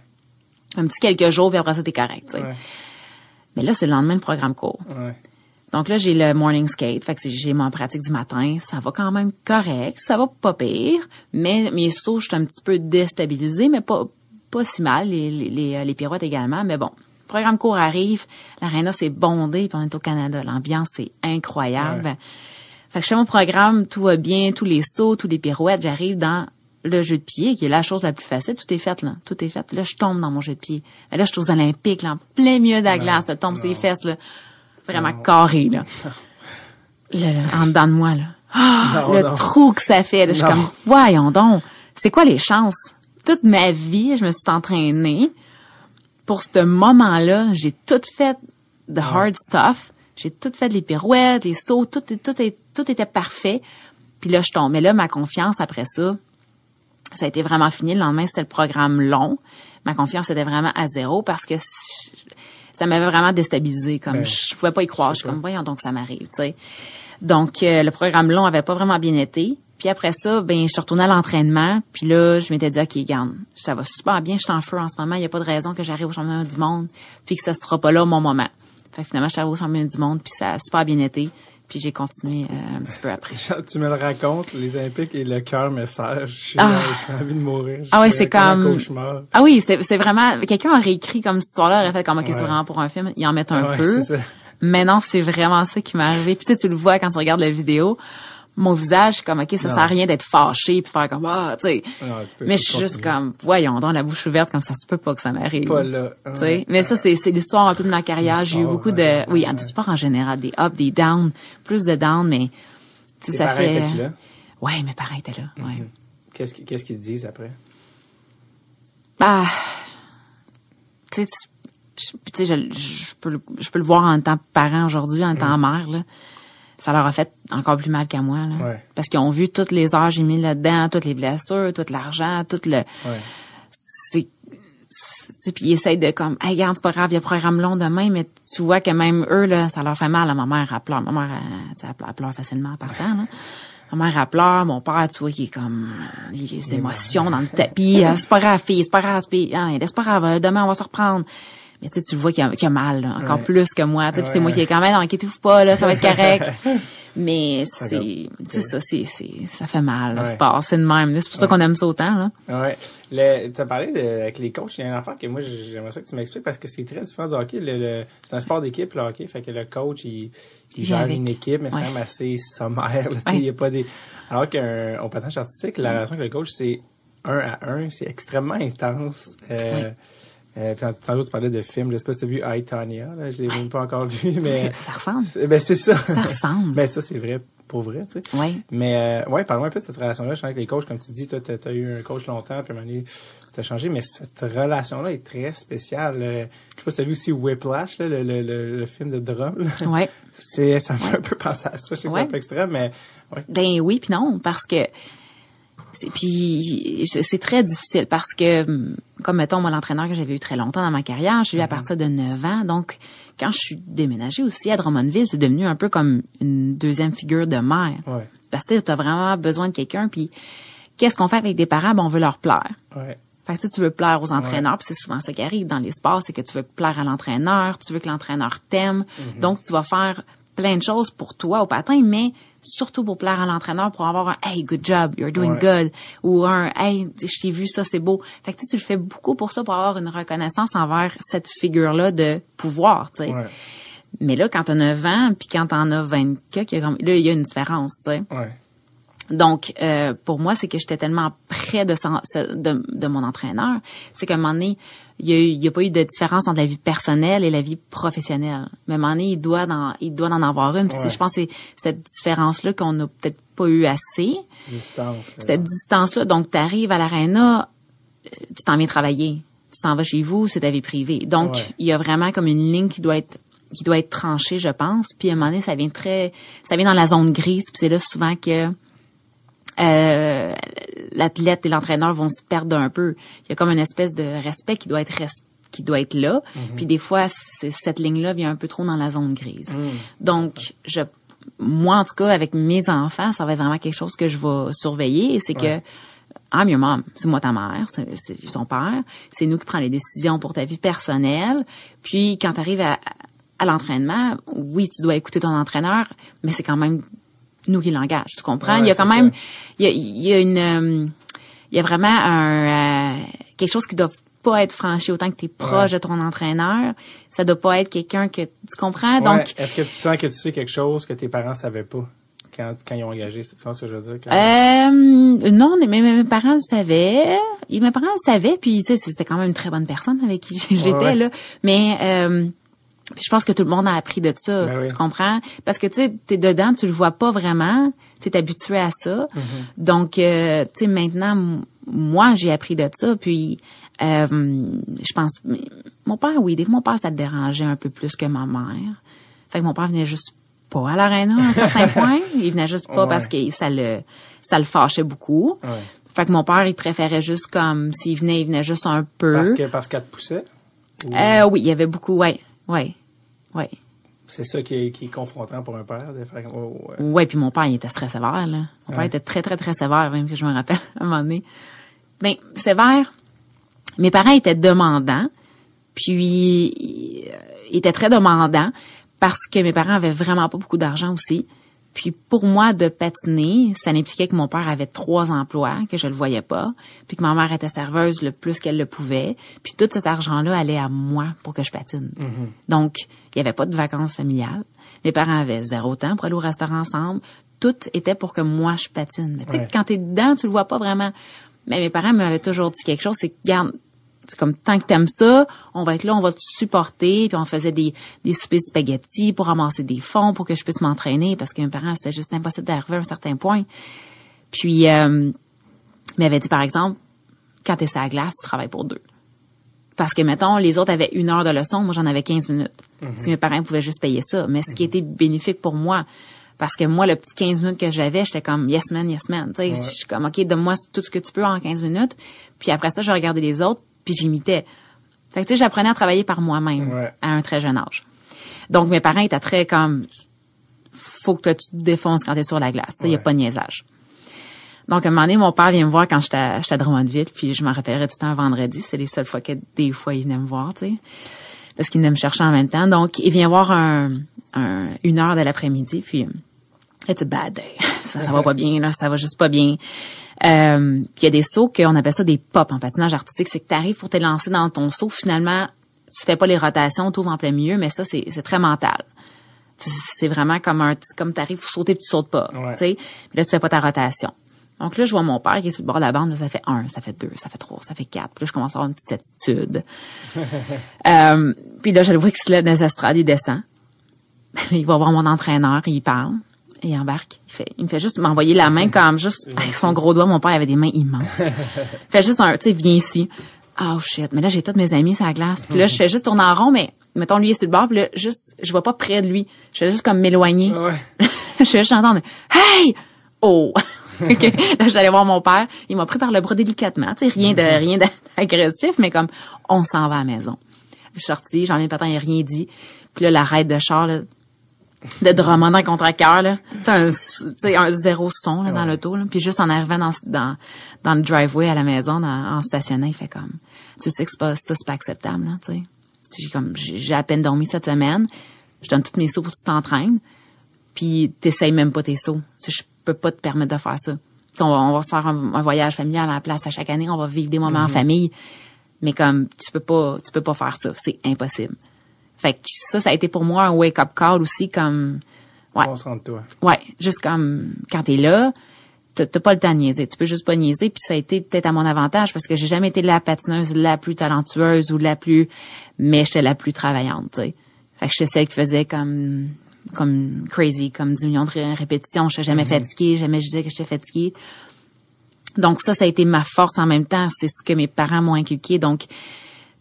Un petit quelques jours, puis après ça, t'es correct. Mais là, c'est le lendemain le programme court. Donc là, j'ai le morning skate, fait que j'ai mon pratique du matin. Ça va quand même correct, ça va pas pire, mais mes sauts, je suis un petit peu déstabilisée, mais pas pas si mal, les, les, les, euh, pirouettes également, mais bon. Le programme court arrive, l'aréna c'est bondé, puis on est au Canada, l'ambiance est incroyable. Ouais. Fait que je fais mon programme, tout va bien, tous les sauts, tous les pirouettes, j'arrive dans le jeu de pied, qui est la chose la plus facile, tout est fait, là. Tout est fait. Là, je tombe dans mon jeu de pied. Mais là, je suis aux Olympiques, là, en plein milieu de la glace, ça tombe ses fesses, là. Vraiment carré, là. Là, en dedans de moi, là. Ah, Non, le non. trou que ça fait, là. Je suis comme, voyons donc. C'est quoi les chances? Toute ma vie, je me suis entraînée pour ce moment-là. J'ai tout fait the hard stuff. J'ai tout fait les pirouettes, les sauts, tout, tout, est- tout était parfait. Puis là, je tombe. Mais là, ma confiance après ça, ça a été vraiment fini. Le lendemain, c'était le programme long. Ma confiance était vraiment à zéro parce que ça m'avait vraiment déstabilisé. Comme Ben, je pouvais pas y croire. je suis comme voyons donc ça m'arrive. tu sais. Donc euh, le programme long avait pas vraiment bien été. Puis après ça, ben je suis retournée à l'entraînement. Puis là, je m'étais dit ok, garde, ça va super bien. Je suis en feu en ce moment. Il y a pas de raison que j'arrive au championnat du monde. Puis que ça sera pas là mon moment. Fait que finalement, je suis arrivée au championnat du monde. Puis ça a super bien été. Puis j'ai continué euh, un petit peu après. Tu me le racontes, les Olympiques et le cœur me serre. Suis Ah. j'ai envie de mourir. Ah ouais, suis c'est un comme- cauchemar. Ah oui, c'est c'est vraiment quelqu'un aurait écrit comme cette histoire-là, aurait fait comme ok, c'est Ouais. vraiment pour un film, ils en mettent un Ouais, peu. c'est. Mais non, c'est vraiment ça qui m'est arrivé. Puis tu le vois quand tu regardes la vidéo, mon visage, comme ok, ça Non. sert à rien d'être fâché puis faire comme ah, tu sais. Peux- Mais je suis juste comme voyons donc la bouche ouverte comme ça se peut pas que ça m'arrive. Pas là. Tu sais, mais ça c'est c'est l'histoire un peu de ma carrière. J'ai eu beaucoup ouais, de oui, ouais. du sport en général, des ups, des downs, plus de downs, mais tu sais ça parents fait. étaient-tu là? Ouais, mes parents étaient là. Ouais. Qu'est-ce qu'ils qu'est-ce qu'ils disent après? Bah, tu sais, je, peux le, je peux le voir en tant que parent aujourd'hui, en tant que mère, là. Ça leur a fait encore plus mal qu'à moi, là. Ouais. Parce qu'ils ont vu toutes les heures j'ai mis là-dedans, toutes les blessures, tout l'argent, tout le, Ouais. c'est, puis ils essayent de comme, hey, regarde, c'est pas grave, il y a programme long demain, mais tu vois que même eux, là, ça leur fait mal. Ma mère, elle pleure. Ma mère, elle, elle pleure, elle pleure facilement en partant, là. Ma mère, elle pleure. Mon père, tu vois, qui est comme, il a les émotions dans le tapis. Ah, c'est pas grave, fille, c'est pas grave, ah, c'est pas grave, demain, on va se reprendre. Mais tu sais, tu le vois qu'il a, a mal, là, encore Ouais. plus que moi. Puis c'est Ouais. moi qui est quand même, inquiétez-vous pas, là, ça va être correct. Mais c'est, ça, c'est, ça fait mal, Ouais. c'est pas, c'est de même. C'est pour ça qu'on aime ça autant, là. Ouais. Tu as parlé de, avec les coachs, il y a une affaire que moi, j'aimerais ça que tu m'expliques parce que c'est très différent du hockey. Le, le- c'est un sport d'équipe, le hockey. Fait que le coach, il, gère avec. une équipe, mais c'est Ouais. quand même assez sommaire. Là, Ouais. Il y a pas des... Alors qu'un au patinage artistique, la relation avec le coach, c'est un à un. C'est extrêmement intense. Euh, Ouais. Euh, tantôt, tu parlais de films. Je sais pas si tu as vu I, Tanya. Là, je l'ai même pas encore vu, mais... C'est- Ça ressemble. c'est- Ben, c'est ça. Ça ressemble. ben, ça, c'est vrai pour vrai, tu sais. Ouais. Mais euh, ouais, parle-moi un peu de cette relation-là. Je sens avec les coachs, comme tu dis, toi, t'as as eu un coach longtemps, puis à un moment donné, t'as changé, mais cette relation-là est très spéciale. Euh, je sais pas si t'as vu aussi Whiplash, là, le, le, le, le film de drum. là. Ouais. C'est, ça me fait un peu penser à ça. Je sais que c'est Ouais. un peu extrême, mais ouais. Ben oui puis non parce que c'est puis c'est très difficile parce que comme mettons moi l'entraîneur que j'avais eu très longtemps dans ma carrière, j'ai eu à partir de 9 ans donc quand je suis déménagée aussi à Drummondville, c'est devenu un peu comme une deuxième figure de mère. Ouais. Parce que tu as vraiment besoin de quelqu'un puis qu'est-ce qu'on fait avec des parents? Ben, on veut leur plaire. Ouais. Fait que tu veux plaire aux entraîneurs, puis c'est souvent ça qui arrive dans les sports, c'est que tu veux plaire à l'entraîneur, tu veux que l'entraîneur t'aime, donc tu vas faire plein de choses pour toi au patin, mais surtout pour plaire à l'entraîneur, pour avoir un hey good job, you're doing Ouais. good, ou un hey je t'ai vu ça c'est beau. Fait que tu sais, tu le fais beaucoup pour ça, pour avoir une reconnaissance envers cette figure là de pouvoir, tu sais. Ouais. Mais là, quand t'as 9 ans, puis quand t'en as 20 que, qu'il y a comme- là il y a une différence, tu sais. Ouais. Donc, euh, pour moi, c'est que j'étais tellement près de, de mon entraîneur, c'est qu'à un moment donné, il y a, a pas eu de différence entre la vie personnelle et la vie professionnelle. Mais à un moment donné, il doit, en, il doit en avoir une. Puis c'est- Ouais. je pense que c'est cette différence-là qu'on n'a peut-être pas eu assez, Distance. cette distance-là. Donc, tu arrives à l'aréna, euh, tu t'en viens travailler. Tu t'en vas chez vous, c'est ta vie privée. Donc, Ouais. il y a vraiment comme une ligne qui doit être qui doit être tranchée, je pense. Puis à un moment donné, ça vient très, ça vient dans la zone grise. Puis c'est là souvent que euh, l'athlète et l'entraîneur vont se perdre un peu. Il y a comme une espèce de respect qui doit être qui doit être là. Puis des fois, cette ligne-là vient un peu trop dans la zone grise. Donc, je, moi en tout cas, avec mes enfants, ça va être vraiment quelque chose que je vais surveiller. Et c'est Ouais. que I'm your mom. C'est moi ta mère, c'est c'est ton père. C'est nous qui prenons les décisions pour ta vie personnelle. Puis quand tu arrives à, à l'entraînement, oui, tu dois écouter ton entraîneur, mais c'est quand même nous qui l'engage. Tu comprends? Ouais, il y a quand même, il y a, il y a une, euh, il y a vraiment un, euh, quelque chose qui doit pas être franchi autant que tu es proche Ouais. de ton entraîneur. Ça doit pas être quelqu'un que tu comprends? Ouais. Donc, Est-ce que tu sens que tu sais quelque chose que tes parents savaient pas quand, quand ils ont engagé? Tu vois ce que je veux dire? Quand- Euh, non, mais mes, parents le savaient. Et mes parents le savaient, puis tu sais, c'est- quand même une très bonne personne avec qui j'étais là. Mais euh, je pense que tout le monde a appris de ça, Ben tu oui. comprends? Parce que tu sais, t'es dedans, tu le vois pas vraiment, tu es habitué à ça. Mm-hmm. Donc, euh, tu sais, maintenant, moi, j'ai appris de ça, puis euh, je pense, mon père, oui, des fois, mon père, ça le dérangeait un peu plus que ma mère. Fait que mon père venait juste pas à l'aréna à un certain point. Il venait juste pas Ouais. parce que ça le, ça le fâchait beaucoup. Ouais. Fait que mon père, il préférait juste comme, s'il venait, il venait juste un peu. Parce que parce qu'elle te poussait? Ou Euh, oui, il y avait beaucoup, ouais, ouais, ouais. C'est ça qui est, qui est confrontant pour un père de faire. oh, ouais. Ouais, puis mon père, il était très sévère, là. Mon père était très, très, très sévère, même que je me rappelle, à un moment donné. Ben, sévère, mes parents étaient demandants, puis euh, ils étaient très demandants parce que mes parents avaient vraiment pas beaucoup d'argent aussi. Puis pour moi, de patiner, ça impliquait que mon père avait trois emplois, que je le voyais pas, puis que ma mère était serveuse le plus qu'elle le pouvait. Puis tout cet argent-là allait à moi pour que je patine. Donc, il y avait pas de vacances familiales. Mes parents avaient zéro temps pour aller au restaurant ensemble. Tout était pour que moi, je patine. Mais tu sais, Ouais. quand t'es dedans, tu le vois pas vraiment. Mais mes parents m'avaient toujours dit quelque chose, c'est que, garde, c'est comme tant que t'aimes ça, on va être là, on va te supporter, puis on faisait des des soupers de spaghettis pour ramasser des fonds pour que je puisse m'entraîner parce que mes parents c'était juste impossible d'arriver à un certain point. Puis euh, m'avaient dit par exemple, quand t'es sur la glace, tu travailles pour deux. Parce que mettons les autres avaient une heure de leçon, moi j'en avais 15 minutes. Si mes parents pouvaient juste payer ça, mais ce qui était bénéfique pour moi parce que moi, le petit 15 minutes que j'avais, j'étais comme yes man, yes man. Tu sais, je suis comme OK, donne-moi tout ce que tu peux en 15 minutes. Puis après ça, je regardais les autres, puis j'imitais. Fait que tu sais, j'apprenais à travailler par moi-même Ouais. à un très jeune âge. Donc mes parents étaient très comme faut que toi, tu te défonces quand t'es sur la glace, tu sais, y a Ouais. pas de niaisage. Donc, à un moment donné, mon père vient me voir quand j'étais à, à Drummondville, puis je m'en rappellerai tout le temps un vendredi. C'est les seules fois que des fois il venait me voir, tu sais. Parce qu'il venait me chercher en même temps. Donc, il vient voir un, un- une heure de l'après-midi, puis it's a bad day. Ça, ça va pas bien, là, ça va juste pas bien. Euh, puis il y a des sauts qu'on appelle ça des pop en patinage artistique. C'est que tu arrives pour te lancer dans ton saut, finalement, tu fais pas les rotations, tu ouvres en plein milieu, mais ça, c'est c'est très mental. C'est- vraiment comme un, comme t'arrives pour sauter puis tu sautes pas, Ouais. tu sais. Puis là, tu fais pas ta rotation. Donc là, je vois mon père qui est sur le bord de la bande, là, ça fait un, ça fait deux, ça fait trois, ça fait quatre. Puis là, je commence à avoir une petite attitude. euh, puis là, je le vois qu'il se lève dans les estrades, il descend. il va voir mon entraîneur, il parle, il embarque. Il, fait, il me fait juste m'envoyer la main comme juste avec son gros doigt. Mon père avait des mains immenses. il fait juste un, tu sais, viens ici. Oh shit, mais là j'ai tous mes amis sur la glace. Puis là je fais juste tourner en rond, mais mettons lui est sur le bord, puis là juste je vais pas près de lui. Je fais juste comme m'éloigner. Ouais. je fais juste entendre Hey! Oh! Ok. Là, j'allais voir mon père. Il m'a pris par le bras délicatement. Tu sais, rien de, rien d'agressif, mais comme, on s'en va à la maison. Je suis sortie, j'en ai pas il a rien dit. Puis là, l'arrêt de char, là, de Drummond en contre-cœur, là. Tu sais, un, zéro son, là, dans l'auto, là. Puis juste en arrivant dans, dans, dans le driveway à la maison, dans- en stationnant, il fait comme, tu sais que c'est pas, ça, c'est pas acceptable, là, tu sais. J'ai comme, j'ai à peine dormi cette semaine. Je donne tous mes sous pour que tu t'entraînes puis t'essayes même pas tes sauts. Je peux pas te permettre de faire ça. Tu sais, On va, on va se faire un, un voyage familial à la place à chaque année, on va vivre des moments en famille, mais comme tu peux pas, tu peux pas faire ça, c'est impossible. Fait que ça, ça a été pour moi un wake-up call aussi, comme ouais, ouais, juste comme quand t'es là, t'as pas le temps de niaiser, tu peux juste pas niaiser, puis ça a été peut-être à mon avantage parce que j'ai jamais été la patineuse la plus talentueuse ou la plus, mais j'étais la plus travaillante, tu sais. Fait que j'étais celle qui faisait comme comme crazy, comme 10 millions de ré- répétitions. Je jamais fatiguée, jamais je disais que j'étais fatiguée. Donc ça, ça a été ma force en même temps. C'est ce que mes parents m'ont inculqué. Donc,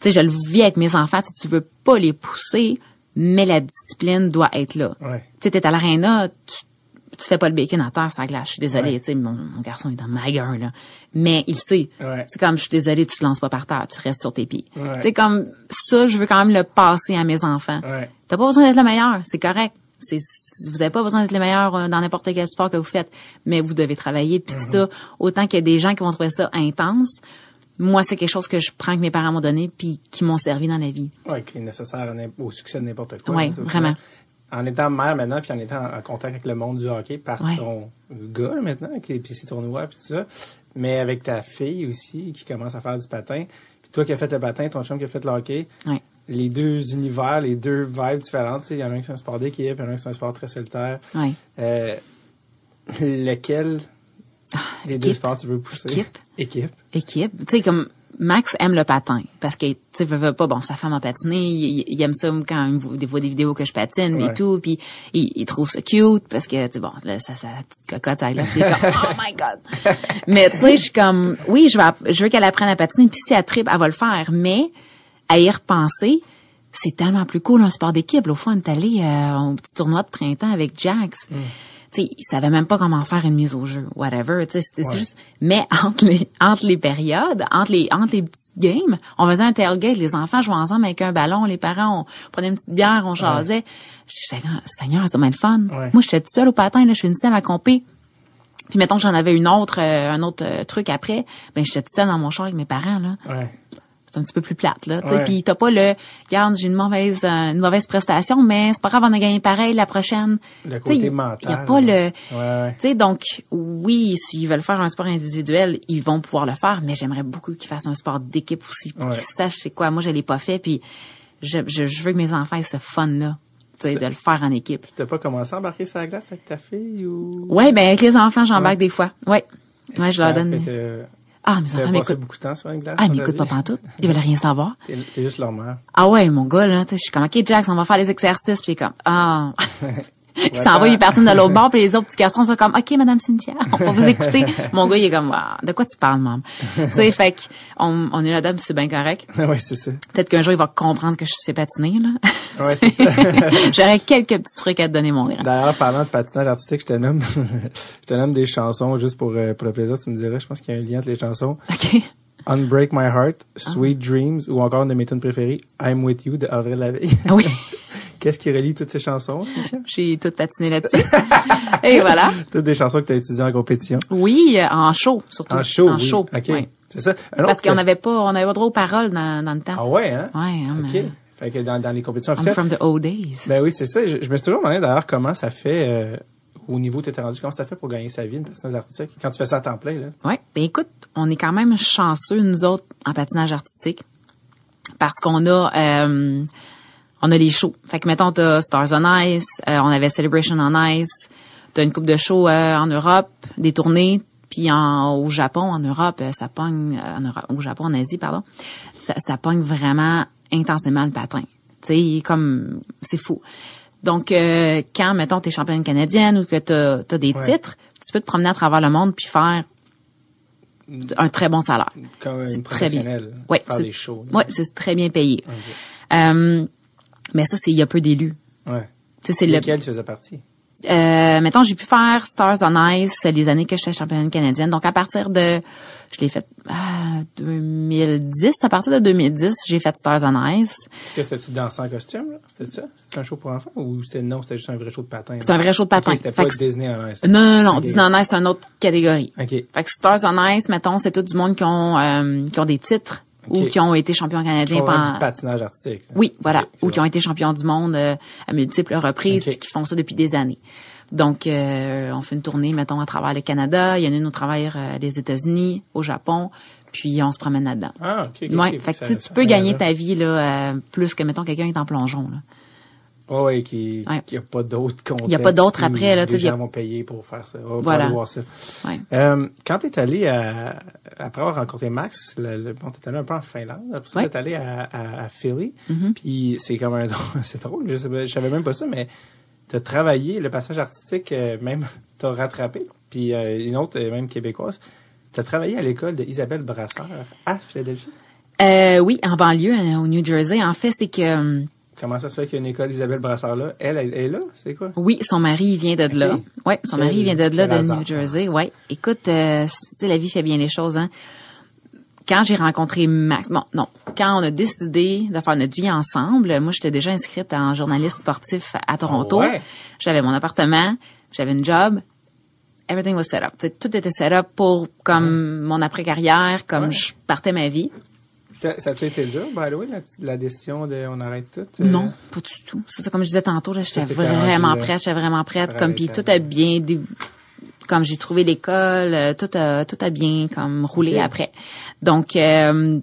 tu sais, je le vis avec mes enfants. Tu veux pas les pousser, mais la discipline doit être là. Ouais. Tu sais, t'es à l'aréna, tu, tu fais pas le bacon à terre la glace. Je suis désolée, Ouais. tu sais, mon, mon garçon est dans ma gueule, là. Mais il sait. Ouais. C'est comme, je suis désolée, tu te lances pas par terre, tu restes sur tes pieds. Ouais. Tu sais, comme, ça, je veux quand même le passer à mes enfants. T'as pas besoin d'être le meilleur, c'est correct. C'est, vous avez pas besoin d'être le meilleur euh, dans n'importe quel sport que vous faites, mais vous devez travailler. Puis ça, autant qu'il y a des gens qui vont trouver ça intense, moi, c'est quelque chose que je prends que mes parents m'ont donné puis qui m'ont servi dans la vie. Ouais, qui est nécessaire au succès de n'importe quoi. Au vraiment. En étant mère maintenant, puis en étant en, contact avec le monde du hockey par Ouais. ton gars maintenant, les puis ses tournois puis tout ça, mais avec ta fille aussi qui commence à faire du patin, puis toi qui as fait le patin, ton chum qui a fait le hockey, Ouais. les deux univers, les deux vibes différentes, il y en a un qui fait un sport d'équipe, il y en a un qui fait un sport très solitaire. Ouais. Euh, lequel deux équipe. sports tu veux pousser? Équipe. Équipe. équipe. Tu sais, comme Max aime le patin parce que tu sais, veut, pas bon, sa femme a patiné, il, il aime ça quand il voit des vidéos que je patine Ouais. et tout, puis il, il trouve ça cute parce que tu sais, bon, là ça la petite cocotte ça là, comme oh my god. Mais tu sais, je suis comme oui, je vais app- je veux qu'elle apprenne à patiner puis si elle tripe, elle va le faire, mais à y repenser, c'est tellement plus cool un sport d'équipe. L'autre fois, on est allé euh, au petit tournoi de printemps avec Jax. Tu sais, il savait même pas comment faire une mise au jeu, whatever. Tu sais, c'était Ouais. juste. Mais entre les entre les périodes, entre les entre les petites games, on faisait un tailgate. Les enfants jouaient ensemble avec un ballon. Les parents, on prenait une petite bière, on jasait. J'étais comme, Seigneur, c'est bien le fun. Ouais. Moi, j'étais toute seule au patin. Là, je finissais ma compé. Puis mettons que j'en avais une autre, euh, un autre euh, truc après, ben j'étais toute seule dans mon char avec mes parents là Ouais. C'est un petit peu plus plate là tu sais puis t'as pas le regarde j'ai une mauvaise euh, une mauvaise prestation mais c'est pas grave on a gagné pareil la prochaine Le côté y- mental. y a pas le Ouais, ouais. tu sais donc oui s'ils veulent faire un sport individuel ils vont pouvoir le faire mais j'aimerais beaucoup qu'ils fassent un sport d'équipe aussi pour Ouais. qu'ils sachent c'est quoi moi je l'ai pas fait puis je, je, je veux que mes enfants aient ce fun là de le faire en équipe T'as pas commencé à embarquer sur la glace avec ta fille ou? ouais ben avec les enfants j'embarque des fois ouais ouais je leur donne ah mes enfants m'écoutent beaucoup de temps sur une glace? ah ils m'écoutent pas pantoute ils veulent rien savoir T'es t'es juste leur mère. Ah ouais, mon gars, là, je suis comme, OK, Jax, on va faire les exercices, puis comme, ah. il s'en va, il est parti de l'autre bord, puis les autres petits garçons sont comme, OK, Madame Cynthia, on va vous écouter. mon gars, il est comme, Ah, de quoi tu parles, maman? tu sais, fait on est là-dedans, puis c'est bien correct. ouais, c'est ça. Peut-être qu'un jour, il va comprendre que je sais patiner, là. Ouais, c'est ça. J'aurais quelques petits trucs à te donner, mon grand. D'ailleurs, parlant de patinage artistique, je te nomme, je te nomme des chansons juste pour, euh, pour le plaisir. Tu me dirais, je pense qu'il y a un lien entre les chansons. OK. Unbreak My Heart, Sweet Dreams ou encore une de mes tunes préférées, I'm With You de Avril Lavigne. Oui, Qu'est-ce qui relie toutes ces chansons, Cynthia? j'ai tout patiné là-dessus. Et voilà. Toutes des chansons que tu as étudiées en compétition. Oui, euh, en show, surtout. En show, En oui. show, OK. C'est ça. Parce qu'on n'avait pas, on avait pas droit aux paroles dans, dans le temps. Ah ouais, hein? Ouais, hein, OK. mais- Fait que dans, dans les compétitions I'm officielles. from the old days. Ben oui, c'est ça. Je, je me suis toujours demandé d'ailleurs comment ça fait euh, au niveau où tu étais rendu, comment ça fait pour gagner sa vie, une patineuse artistique, quand tu fais ça à temps plein, là? Ouais. Ben écoute, on est quand même chanceux nous autres en patinage artistique parce qu'on a euh, on a les shows. Fait que mettons t'as Stars on Ice, euh, on avait Celebration on Ice, t'as une coupe de shows euh, en Europe, des tournées, puis en au Japon, en Europe, euh, ça pogne euh, en Europe, au Japon, en Asie, pardon, ça, ça pogne vraiment intensément le patin. Tu sais, comme c'est fou. Donc euh, quand mettons t'es championne canadienne ou que t'as as des Ouais. titres, tu peux te promener à travers le monde puis faire un très bon salaire. Comme C'est une très bien. Ouais, faire c'est- des shows. là. Ouais, c'est très bien payé. Euh, mais ça, c'est il y a peu d'élus. Ouais. Tu sais, c'est le. Lequel tu faisais partie? Euh, mettons, j'ai pu faire Stars on Ice les années que j'étais championne canadienne. Donc à partir de, je l'ai fait ah, 2010. À partir de 2010, j'ai fait Stars on Ice. Est-ce que c'était-tu dansant en costume, là? C'était ça? C'était un show pour enfants ou c'était non, c'était juste un vrai show de patin? C'est un vrai show de patin. C'était pas Disney en Ice. Non, non, non. Disney on Ice, c'est une autre catégorie. OK. Fait que Stars on Ice, mettons, c'est tout du monde qui ont euh, qui ont des titres Ou qui ont été champions canadiens pendant. du patinage artistique. là. Oui, voilà, ou qui ont été champions du monde euh, à multiples reprises, Ok. puis qui font ça depuis des années. Donc, euh, on fait une tournée, mettons, à travers le Canada. Il y en a une au travers euh, des États-Unis, au Japon, puis on se promène là-dedans. Ah, OK. ouais, fait que Ça- tu peux gagner ta vie là, euh, plus que mettons quelqu'un est en plongeon. Là. Ouais, ouais, qui, Ouais. qui a pas d'autres contextes. Il y a pas d'autres après, là, tu sais, il y a- gens vont payer pour faire ça. Va Voilà. voir ça. Ouais. Euh, quand t'es allé à, après avoir rencontré Max, le, le- bon, t'es allé un peu en Finlande, après ça, Ouais. Mm-hmm. t'es allé à, à, à Philly, puis c'est comme un, c'est drôle, je, sais je savais même pas ça, mais t'as travaillé le passage artistique, euh, même, t'as rattrapé, puis euh, une autre, euh, même québécoise, t'as travaillé à l'école de Isabelle Brasseur à Philadelphie. Euh, oui, en banlieue, euh, au New Jersey. En fait, c'est que euh, Comment ça se fait qu'il y a une école d'Isabelle Brasseur là? Elle, elle, est là? C'est quoi? Oui, son mari il vient de là. Ouais, son mari il vient de là, de hasard. New Jersey. Ouais. Écoute, euh, la vie fait bien les choses, hein. Quand j'ai rencontré Max, bon, non, quand on a décidé de faire notre vie ensemble, moi j'étais déjà inscrite en journaliste sportif à Toronto. Ouais? J'avais mon appartement, j'avais une job. Everything was set up. Tu sais, tout était set up pour comme mon après-carrière, comme Ouais. je partais ma vie. Ça, a-tu été dur, by the way, la, la décision de on arrête tout? euh? Non, pas du tout. C'est ça, comme je disais tantôt, là, j'étais vraiment prête, j'étais vraiment prête. Comme puis tout a bien, dé- comme j'ai trouvé l'école, euh, tout a tout a bien comme roulé après. Donc euh,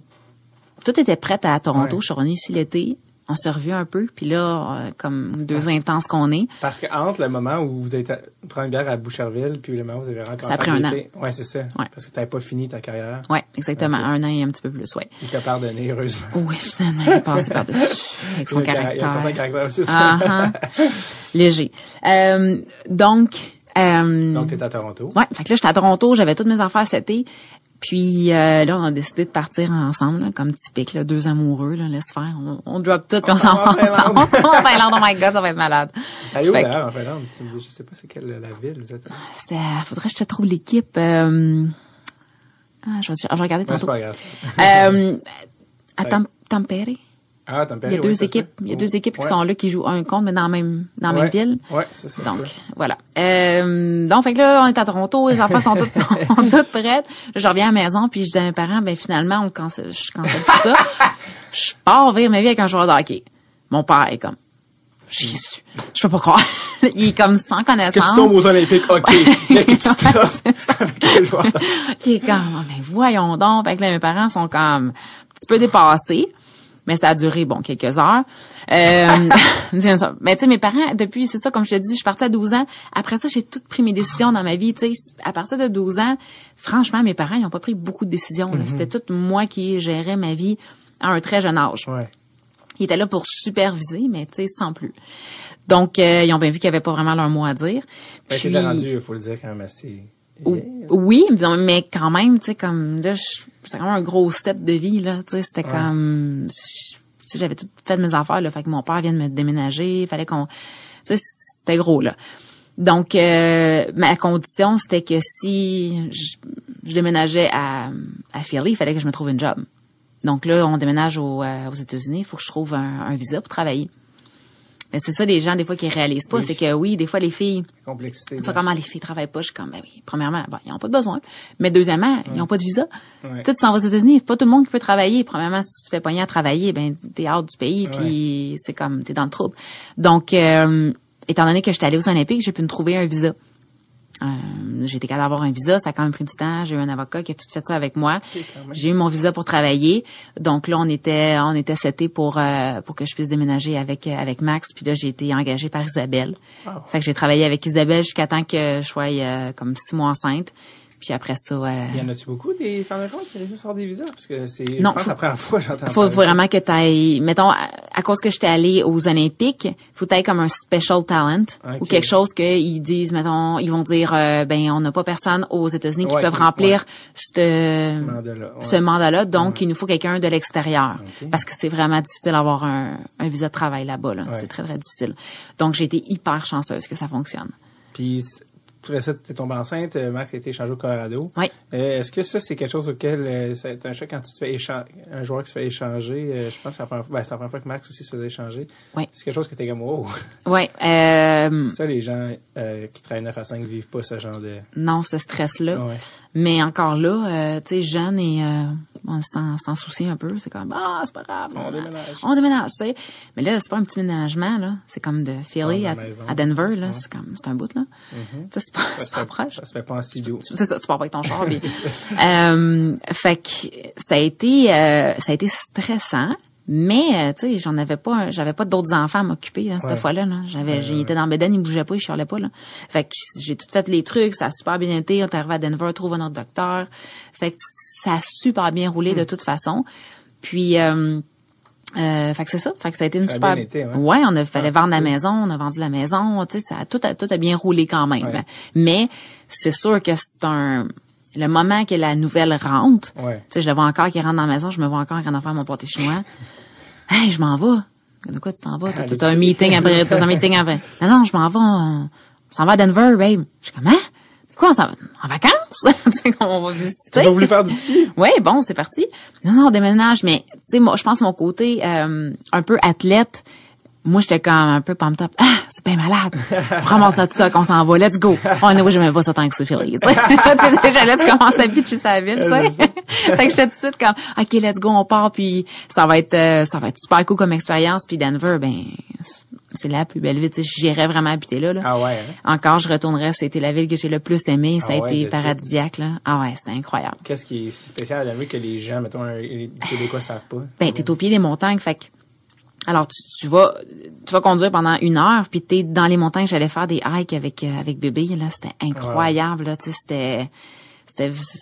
tout était prêt à Toronto. Ouais. Je suis revenue ici l'été. On s'est revu un peu, puis là, euh, comme deux intenses qu'on est, Parce que entre le moment où vous êtes prendre une bière à Boucherville puis le moment où vous avez rencontré Ça a pris un an. Ouais, c'est ça. Parce que t'avais pas fini ta carrière. ouais, exactement, un an et un petit peu plus, ouais. Il t'a pardonné, heureusement. Oui, finalement, il est passé par dessus avec son caractère- Il y a un certain caractère. c'est ça. Ah. léger. Euh, donc, euh, Donc, t'es à Toronto. Ouais, fait que là, j'étais à Toronto, j'avais toutes mes affaires cet été. Puis euh, là, on a décidé de partir ensemble, là, comme typique, là, deux amoureux, là, laisse faire. On, on drop tout, puis on s'en va en ensemble. On s'en va en Finlande, oh my god, ça va être malade. Allez où d'ailleurs, en Finlande? Tu- Je sais pas c'est quelle la ville vous êtes. C'était, faudrait que je te trouve l'équipe. Euh... Ah, je vais, je vais regarder tantôt. pas grave. c'est pas grave. Euh, à Tam- Tampere. Ah, Il y a deux équipes, il y a deux équipes qui sont là, qui jouent un contre, mais dans la même, dans la Ouais. même ville. Ouais, ça, ça Donc, voilà. Euh, donc, fait que là, on est à Toronto, les enfants sont toutes, sont toutes prêtes. Je reviens à la maison, puis je dis à mes parents, ben finalement, on cancelle, je cancelle tout ça. je pars vivre ma vie avec un joueur de hockey. Mon père est comme, Jésus, je peux pas croire. Il est comme sans connaissance. Que tu tombes aux Olympiques, ok. Mais que tu te avec les joueurs. qui est comme, Ah, ben voyons donc. Fait que là, mes parents sont comme un petit peu dépassés. Mais ça a duré, bon, quelques heures. Euh, mais tu sais, mes parents, depuis, c'est ça, comme je te dis, je suis partie à 12 ans. Après ça, j'ai toutes pris mes décisions dans ma vie. Tu sais, à partir de 12 ans, franchement, mes parents, ils ont pas pris beaucoup de décisions. là. C'était tout moi qui gérais ma vie à un très jeune âge. Ouais. Ils étaient là pour superviser, mais tu sais, sans plus. Donc, euh, ils ont bien vu qu'il n'y avait pas vraiment leur mot à dire. Que Puis- rendu, il faut le dire, quand même assez. Vieille. Oui, mais quand même, tu sais, comme là, je- c'est quand même un gros step de vie, là. Tu sais, c'était comme, tu sais, j'avais tout fait mes affaires, là. Fait que mon père vient de me déménager, fallait qu'on, tu sais, c'était gros, là. Donc, euh, ma condition, c'était que si je, je déménageais à, à Philly, il fallait que je me trouve une job. Donc là, on déménage au, euh, aux États-Unis, il faut que je trouve un, un visa pour travailler. Mais c'est ça les gens des fois qui réalisent pas, Oui. c'est que oui, des fois les filles, Complexité. ça comment les filles travaillent pas, je suis comme ben oui, premièrement, bon, ils ont pas de besoin, mais deuxièmement, ils ont pas de visa. Tu sais, tu s'en vas aux États-Unis, c'est pas tout le monde qui peut travailler. Premièrement, si tu te fais pogner à travailler, ben t'es hors du pays, puis c'est comme t'es dans le trouble. Donc, euh, étant donné que j'étais allée aux Olympiques, j'ai pu me trouver un visa. Euh, j'ai été capable d'avoir un visa, ça a quand même pris du temps. J'ai eu un avocat qui a tout fait ça avec moi. J'ai eu mon visa pour travailler. Donc là, on était on était seté pour euh, pour que je puisse déménager avec euh, avec Max. Puis là, j'ai été engagée par Isabelle. Wow. Fait que j'ai travaillé avec Isabelle jusqu'à temps que je sois euh, comme six mois enceinte. Puis après ça, euh, Il y en a-tu beaucoup des femmes de joie qui réussissent à avoir des visas? Parce que c'est, Non, faut- la première fois j'entends faut, faut vraiment que tu ailles, mettons, à, à cause que j'étais allée aux Olympiques, faut que comme un special talent ou quelque chose qu'ils disent, mettons, ils vont dire, euh, ben on n'a pas personne aux États-Unis qui peuvent remplir ce Mandat-là, ouais. ce mandat-là, donc il nous faut quelqu'un de l'extérieur parce que c'est vraiment difficile d'avoir un, un visa de travail là-bas. Là. C'est très très difficile. Donc j'ai été hyper chanceuse que ça fonctionne. Puis, après ça, tu es tombée enceinte, euh, Max a été échangé au Colorado. Oui. Euh, Est-ce que ça, c'est quelque chose auquel euh, c'est un choc quand tu te fais échanger, un joueur qui se fait échanger, euh, je pense que c'est la première fois, ben, c'est la première fois que Max aussi se faisait échanger. Oui. C'est quelque chose que t'es comme, wow. Euh, Ça, les gens qui travaillent 9 à 5 vivent pas ce genre de. non, ce stress-là. Ouais. Mais encore là, euh, tu sais, jeune et on s'en, s'en soucie un peu. C'est comme ah, c'est pas grave. On déménage. On déménage, tu sais. Mais là, c'est pas un petit déménagement là. C'est comme de Philly à, Denver là. C'est comme c'est un bout là. Tu sais, c'est pas, Ça c'est pas fait, proche. ça se fait pas en doux. C'est ça, tu pars pas avec ton char. puis- euh, fait que ça a été, euh, ça a été stressant. Mais euh, tu sais, j'en avais pas, j'avais pas d'autres enfants à m'occuper là, cette Ouais. fois-là. Là. J'avais, été dans Beden, il bougeait pas, il chialait pas là. Fait que j'ai tout fait les trucs, ça a super bien été. On est arrivé à Denver, trouve un autre docteur. Fait que ça a super bien roulé Hmm. de toute façon. Puis euh, euh, fait que c'est ça. Fait que ça a été une Ça a super. bien été, ouais. ouais, on a fallait Ah, vendre la maison, on a vendu la maison. Tu sais, ça a tout, a, tout a bien roulé quand même. Ouais. Mais c'est sûr que c'est un le moment que la nouvelle rentre. Ouais. Tu sais, je le vois encore qui rentre dans la maison, je me vois encore en train de faire mon pâté chinois. hey, je m'en vais. De quoi tu t'en vas? T'as t'as un tu- meeting après, t'as un meeting après. Non, non, je m'en vais. On, on s'en va à Denver, babe. Je suis comme, hein? Quoi, on s'en va? En vacances? tu sais, on va visiter. Tu voulu faire du ski? oui, bon, c'est parti. Non, non, on déménage, mais tu sais, moi, je pense mon côté euh, un peu athlète. Moi, j'étais comme un peu pumped up. Ah, c'est bien malade. On ramasse notre sac, on s'en va, let's go. Oh, non, oui, j'aimais pas ça tant que ça, Philly. déjà là, tu commences à pitcher sa ville, tu sais. fait que j'étais tout de suite comme, OK, let's go, on part, puis ça va être, euh, ça va être super cool comme expérience. Puis Denver, ben, c'est la plus belle ville. Tu sais, j'irais vraiment habiter là. là. Ah ouais, hein? Encore, je retournerais. C'était la ville que j'ai le plus aimé. Ça Ah a ouais, été paradisiaque, là. Ah ouais, c'était incroyable. Qu'est-ce qui est si spécial à Denver que les gens, mettons, les Québécois savent pas? Ben, t'es au pied des montagnes, fait que, alors tu, tu vas tu vas conduire pendant une heure, puis t'es dans les montagnes. J'allais faire des hikes avec euh, avec bébé là, c'était incroyable là, tu sais, c'était c'était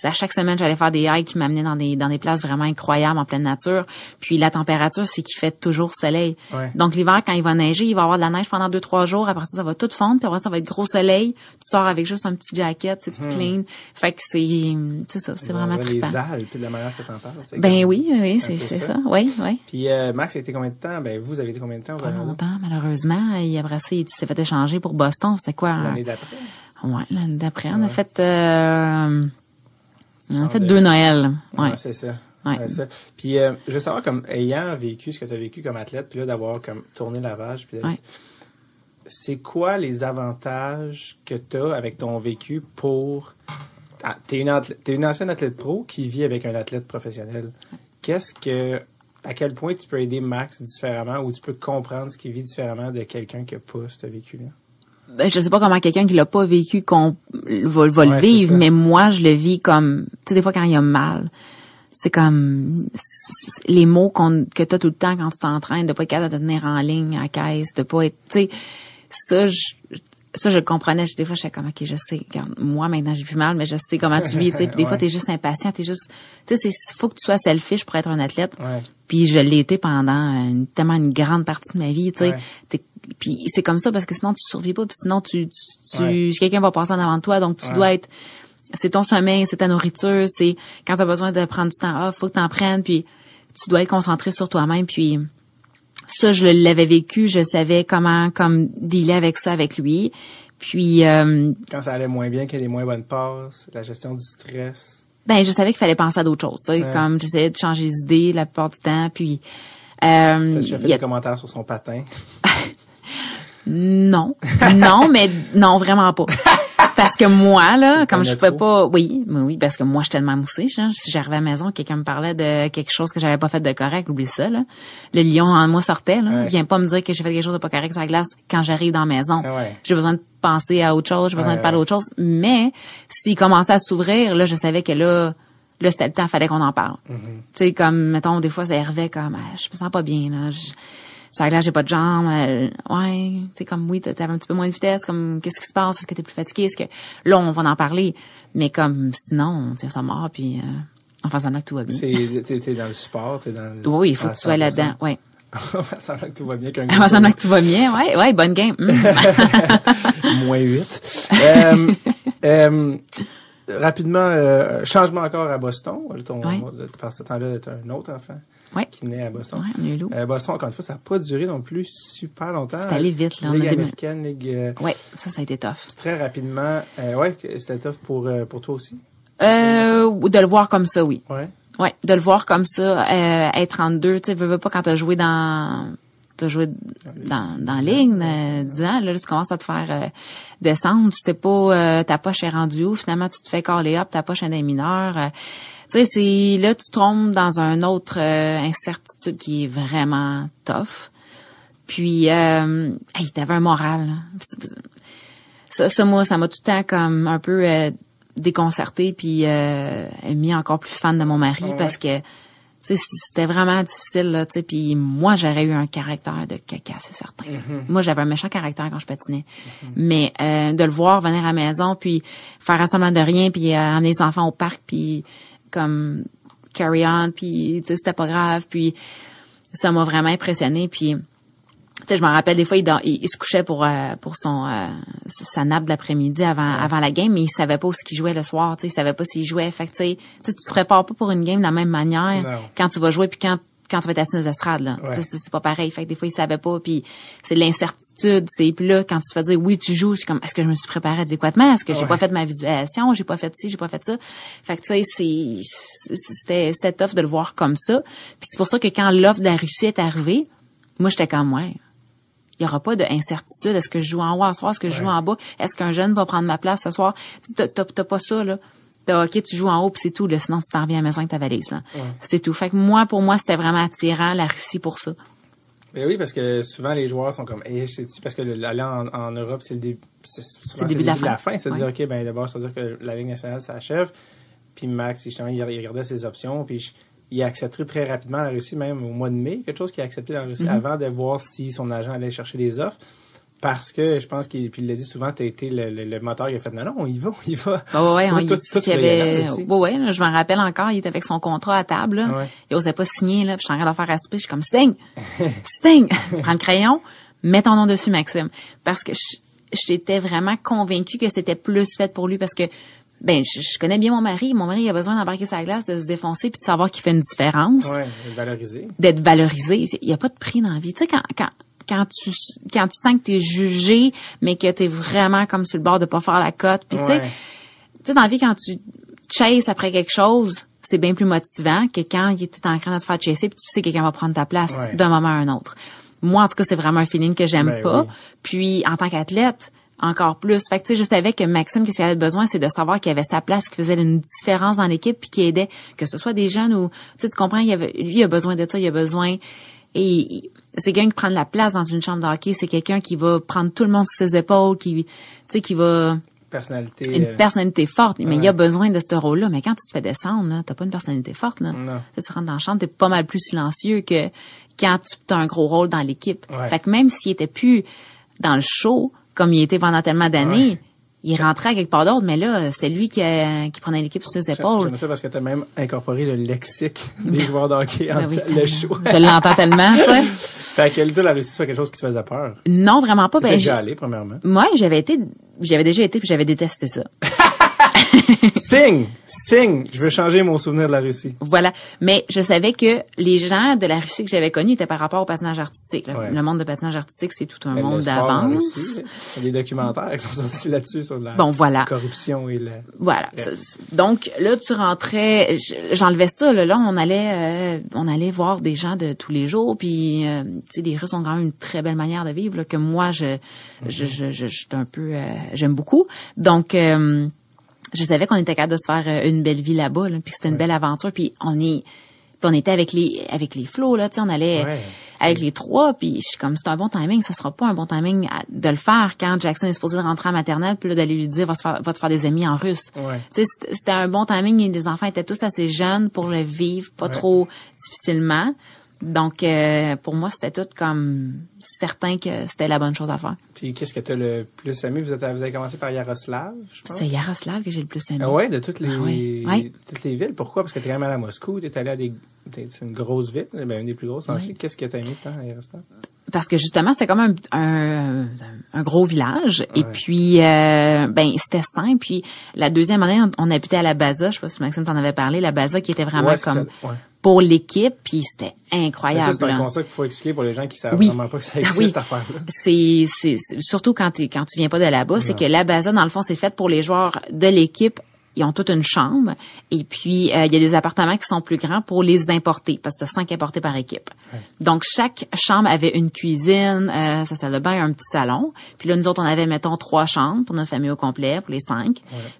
à chaque semaine j'allais faire des hikes qui m'amenaient dans des dans des places vraiment incroyables en pleine nature. Puis la température c'est qu'il fait toujours soleil. Ouais. Donc l'hiver quand il va neiger, il va y avoir de la neige pendant deux trois jours. Après ça ça va tout fondre, puis après ça va être gros soleil. Tu sors avec juste un petit jacket, c'est tout clean. Fait que c'est c'est ça, c'est vraiment les. Alpes, de la manière que t'en parles. Ben oui, oui, c'est ça. ça. Oui, oui. Puis euh, Max a été combien de temps? Ben vous avez été combien de temps Pas longtemps, malheureusement. Et après ça, il s'est fait échanger pour Boston. C'est quoi? un- L'année d'après? Ouais, l'année d'après. On a fait, euh, on a fait de- deux Noëls. Ouais. Ouais, c'est ça. Ouais. Ouais, ça. Puis euh, je veux savoir, comme ayant vécu ce que tu as vécu comme athlète, puis là d'avoir comme tourné la vache, puis Ouais. c'est quoi les avantages que tu as avec ton vécu pour... Ah, t'es une, athlète- t'es une ancienne athlète pro qui vit avec un athlète professionnel. Qu'est-ce que... À quel point tu peux aider Max différemment ou tu peux comprendre ce qu'il vit différemment de quelqu'un qui n'a pas ce vécu-là? Ben, je sais pas comment quelqu'un qui l'a pas vécu qu'on va, va le Ouais, vivre, mais moi, je le vis comme, tu sais, des fois quand il y a mal, c'est comme les mots qu'on que t'as tout le temps quand tu t'entraînes, de pas être capable de te tenir en ligne à la caisse, de pas être, tu sais, ça, je, ça, je le comprenais. Des fois, j'étais comme, OK, je sais. Regarde, moi, maintenant, j'ai plus mal, mais je sais comment tu vis, tu sais. Puis des fois, Ouais. t'es juste impatient, t'es juste, tu sais, c'est, faut que tu sois selfish pour être un athlète. Ouais. Puis je l'ai été pendant une, tellement une grande partie de ma vie, tu sais. Ouais. T'es- Puis c'est comme ça parce que sinon tu survis pas, puis sinon tu, tu, tu- Ouais. quelqu'un va passer en avant de toi, donc tu Ouais. dois être, c'est ton sommeil, c'est ta nourriture, c'est quand t'as besoin de prendre du temps, ah, faut que t'en prennes, puis tu dois être concentré sur toi-même, puis ça je l'avais vécu, je savais comment comme dealer avec ça avec lui. Puis, euh, Quand ça allait moins bien, qu'il y a des moins bonnes passes, la gestion du stress. ben, je savais qu'il fallait penser à d'autres choses. tu sais, Ouais. Comme j'essayais de changer les idées la plupart du temps. Puis, euh, T'as déjà fait a- des commentaires sur son patin? non, non, mais non, vraiment pas. Parce que moi, là, comme je pouvais pas, oui, mais oui, parce que moi, je suis tellement moussée. genre, Si j'arrivais à la maison, quelqu'un me parlait de quelque chose que j'avais pas fait de correct, oublie ça, là. Le lion en moi sortait, là. Ouais. Viens pas me dire que j'ai fait quelque chose de pas correct sur la glace quand j'arrive dans la maison. Ah ouais. J'ai besoin de penser à autre chose, j'ai besoin Ouais, de parler ouais. d'autre chose. Mais, s'il commençait à s'ouvrir, là, je savais que là, là, c'était le temps, fallait qu'on en parle. Mm-hmm. Tu sais, comme, mettons, des fois, ça arrivait comme, ah, je me sens pas bien, là. Je- ça là, j'ai pas de jambes. euh, ouais, tu comme, oui, t'avais un petit peu moins de vitesse. Comme, qu'est-ce qui se passe? Est-ce que t'es plus fatigué? Est-ce que, là, on va en parler. Mais comme, sinon, on tire ça mort, puis euh, on fait semblant que tout va bien. C'est, t'es, dans le sport, t'es dans le... Oui, il faut que tu sois 100%. là-dedans. Ouais. On fait semblant que tout va bien On fait semblant que tout va bien. Ouais, ouais, bonne game. Hum. moins 8. euh, euh, rapidement, euh, changement encore à Boston. Ton, Ouais. Par ce temps-là, t'as un autre enfant Ouais. qui naît à Boston. Ouais, on. Euh, Boston, encore une fois, ça n'a pas duré non plus super longtemps. C'est allé vite, là. On a Ligue américaine, Ligue... euh, Ouais, ça, ça a été tough. très rapidement. Euh, que c'était tough pour, euh, pour toi aussi? Euh, de le voir comme ça, oui. Ouais, de le voir comme ça, euh, être en deux, tu sais, veux, veux pas quand t'as joué dans, t'as joué dans, dans ligue, euh, 10 ans, là, tu commences à te faire euh, descendre, tu sais pas, euh, ta poche est rendue où, finalement, tu te fais caller up, ta poche est des mineurs. euh, tu sais, c'est, là, tu tombes dans un autre euh, incertitude qui est vraiment tough. Puis, euh, hey, t'avais un moral. là. Ça, ça, moi, ça m'a tout le temps comme un peu euh, déconcerté puis euh, mis encore plus fan de mon mari Ouais. parce que c'était vraiment difficile là, tu sais. Puis moi, j'aurais eu un caractère de caca, c'est certain. Moi, j'avais un méchant caractère quand je patinais. Mais euh, de le voir venir à la maison puis faire un semblant de rien puis euh, amener les enfants au parc puis comme carry on puis tu sais, c'était pas grave puis ça m'a vraiment impressionné puis sais, je me rappelle des fois, il, dor- il, il se couchait pour euh, pour son euh, sa nappe de l'après-midi avant avant la game, mais il savait pas où ce qu'il jouait le soir. Tu sais, il savait pas s'il jouait. Fait que tu sais, tu te prépares pas pour une game de la même manière Non. quand tu vas jouer puis quand quand tu vas être assis dans les estrades là. Ouais. Tu sais, c'est- pas pareil. Fait que des fois, il savait pas. Puis c'est de l'incertitude. C'est puis là quand tu te fais dire oui, tu joues, c'est comme est-ce que je me suis préparé adéquatement? Est-ce que j'ai Ouais. pas fait ma visualisation? J'ai pas fait ci, j'ai pas fait ça. Fait que tu sais, c'est c'est- c'était c'était tough de le voir comme ça. Puis c'est pour ça que quand l'offre de la Russie est arrivée, moi j'étais comme ouais il y aura pas d'incertitude. Est-ce que je joue en haut ce soir? Est-ce que je joue en bas? Est-ce qu'un jeune va prendre ma place ce soir? Tu sais, t'as, pas ça, là. T'as, OK, tu joues en haut, puis c'est tout. Là, sinon, tu t'en reviens à la maison avec ta valise. Là. C'est tout. Fait que moi, pour moi, c'était vraiment attirant, la Russie, pour ça. Ben oui, parce que souvent les joueurs sont comme, eh, sais-tu, parce que le- l'aller en, en Europe, c'est le début, c'est souvent le début de la fin. C'est de Ouais. dire, ok, ben d'abord, ça veut dire que la Ligue nationale s'achève. Puis Max, justement, il regardait ses options, puis il a accepté très rapidement la Russie, même au mois de mai, quelque chose qu'il a accepté dans la. Russie, avant de voir si son agent allait chercher des offres. Parce que je pense qu'il puis il l'a dit souvent, tu as été le, le, le moteur, il a fait non, non, on y va, on y va. Ouais, ouais, Toi, on- il, toi, tu il y aller avait, ouais, ouais, je m'en rappelle encore, il était avec son contrat à table, là. Ouais. Il osait pas signer, là, puis je suis en train de faire à souper, je suis comme, signe! signe! Prends le crayon, mets ton nom dessus, Maxime. Parce que je- j'étais vraiment convaincue que c'était plus fait pour lui parce que, ben, je, je connais bien mon mari. Mon mari, il a besoin d'embarquer sa glace, de se défoncer puis de savoir qu'il fait une différence Ouais, valoriser. d'être valorisé. Il n'y a pas de prix dans la vie. Tu sais, quand, quand, quand tu, quand tu sens que t'es jugé, mais que t'es vraiment comme sur le bord de pas faire la cote. Puis tu sais, tu sais, dans la vie, quand tu chases après quelque chose, c'est bien plus motivant que quand il était en train de te faire chasser puis tu sais que quelqu'un va prendre ta place Ouais. d'un moment à un autre. Moi, en tout cas, c'est vraiment un feeling que j'aime Ben pas. oui. Puis, en tant qu'athlète, encore plus. Fait que, tu sais, je savais que Maxime, qu'est-ce qu'il avait besoin, c'est de savoir qu'il avait sa place, qu'il faisait une différence dans l'équipe, puis qu'il aidait, que ce soit des jeunes ou, tu sais, tu comprends, il avait, lui, il a besoin de ça, il a besoin, et c'est quelqu'un qui prend de la place dans une chambre de hockey, c'est quelqu'un qui va prendre tout le monde sur ses épaules, qui, tu sais, qui va, Personnalité. une euh, personnalité forte, mais il ouais. a besoin de ce rôle-là. Mais quand tu te fais descendre, t'as pas une personnalité forte, là. Non. Là, tu rentres dans la chambre, t'es pas mal plus silencieux que quand tu as un gros rôle dans l'équipe. Ouais. Fait que même s'il était plus dans le show, comme il était pendant tellement d'années, Ouais. il rentrait à quelque part d'autre, mais là, c'était lui qui, qui prenait l'équipe sur ses épaules. J'aime ça parce que tu as même incorporé le lexique des joueurs de hockey en Ben oui, le show. Je l'entends tellement, tu sais. Fait que la Russie, c'est quelque chose qui te faisait peur. Non, vraiment pas. Ben, déjà allé, premièrement. Moi, j'avais été, j'avais déjà été puis j'avais détesté ça. signe, signe. Je veux changer mon souvenir de la Russie. Voilà. Mais je savais que les gens de la Russie que j'avais connus étaient par rapport au patinage artistique. Le- Ouais. Le monde de patinage artistique, c'est tout un Mais monde d'avance. Il y a des documentaires qui sont sortis là-dessus sur la Bon, voilà. corruption et la. Voilà. Ouais. Donc là, tu rentrais, j'enlevais ça. Là, là on allait, euh, on allait voir des gens de tous les jours. Puis, euh, tu sais, les Russes ont quand même une très belle manière de vivre là, que moi, je, je, je, je, un peu, euh, j'aime beaucoup. Donc, euh, je savais qu'on était capable de se faire euh, une belle vie là-bas, là, puis que c'était une belle aventure. Puis on est, puis on était avec les, avec les flots là, tu sais, on allait Ouais. avec les trois. Puis je suis comme, c'est un bon timing. Ça sera pas un bon timing à- de le faire quand Jackson est supposé de rentrer en maternelle, puis là d'aller lui dire, va se faire, va te faire des amis en russe. Ouais. Tu sais, c'était- c'était un bon timing et les enfants étaient tous assez jeunes pour le vivre, pas Ouais. trop difficilement. Donc, euh, pour moi, c'était tout comme certain que c'était la bonne chose à faire. Puis qu'est-ce que tu as le plus aimé? Vous, êtes, vous avez commencé par Yaroslav, je pense. C'est Yaroslav que j'ai le plus aimé. Ah ouais, de toutes les, Ah ouais. Ouais. de toutes les villes. Pourquoi? Parce que tu es quand même à Moscou, tu es allé à des, c'est une grosse ville, ben, une des plus grosses. Qu'est-ce que tu as aimé tant à Yaroslav? Parce que justement, c'était comme un, un, un gros village. Et puis, euh, ben, c'était simple. Puis, la deuxième année, on, on habitait à la Baza. Je sais pas si Maxime t'en avait parlé. La Baza qui était vraiment Ouais, comme ça, ouais. pour l'équipe. Puis, c'était Mais incroyable. ça, c'est un concept qu'il faut expliquer pour les gens qui savent Oui. vraiment pas que ça Ah existe, oui. cette affaire-là. c'est c'est c'est- surtout quand tu quand tu viens pas de là-bas, c'est que la Baza dans le fond c'est fait pour les joueurs de l'équipe. Ils ont toute une chambre et puis euh, il y a des appartements qui sont plus grands pour les importer parce que t'as cinq importés par équipe. Donc chaque chambre avait une cuisine, euh, sa salle de bain, un petit salon. Puis là nous autres on avait mettons trois chambres pour notre famille au complet pour les cinq.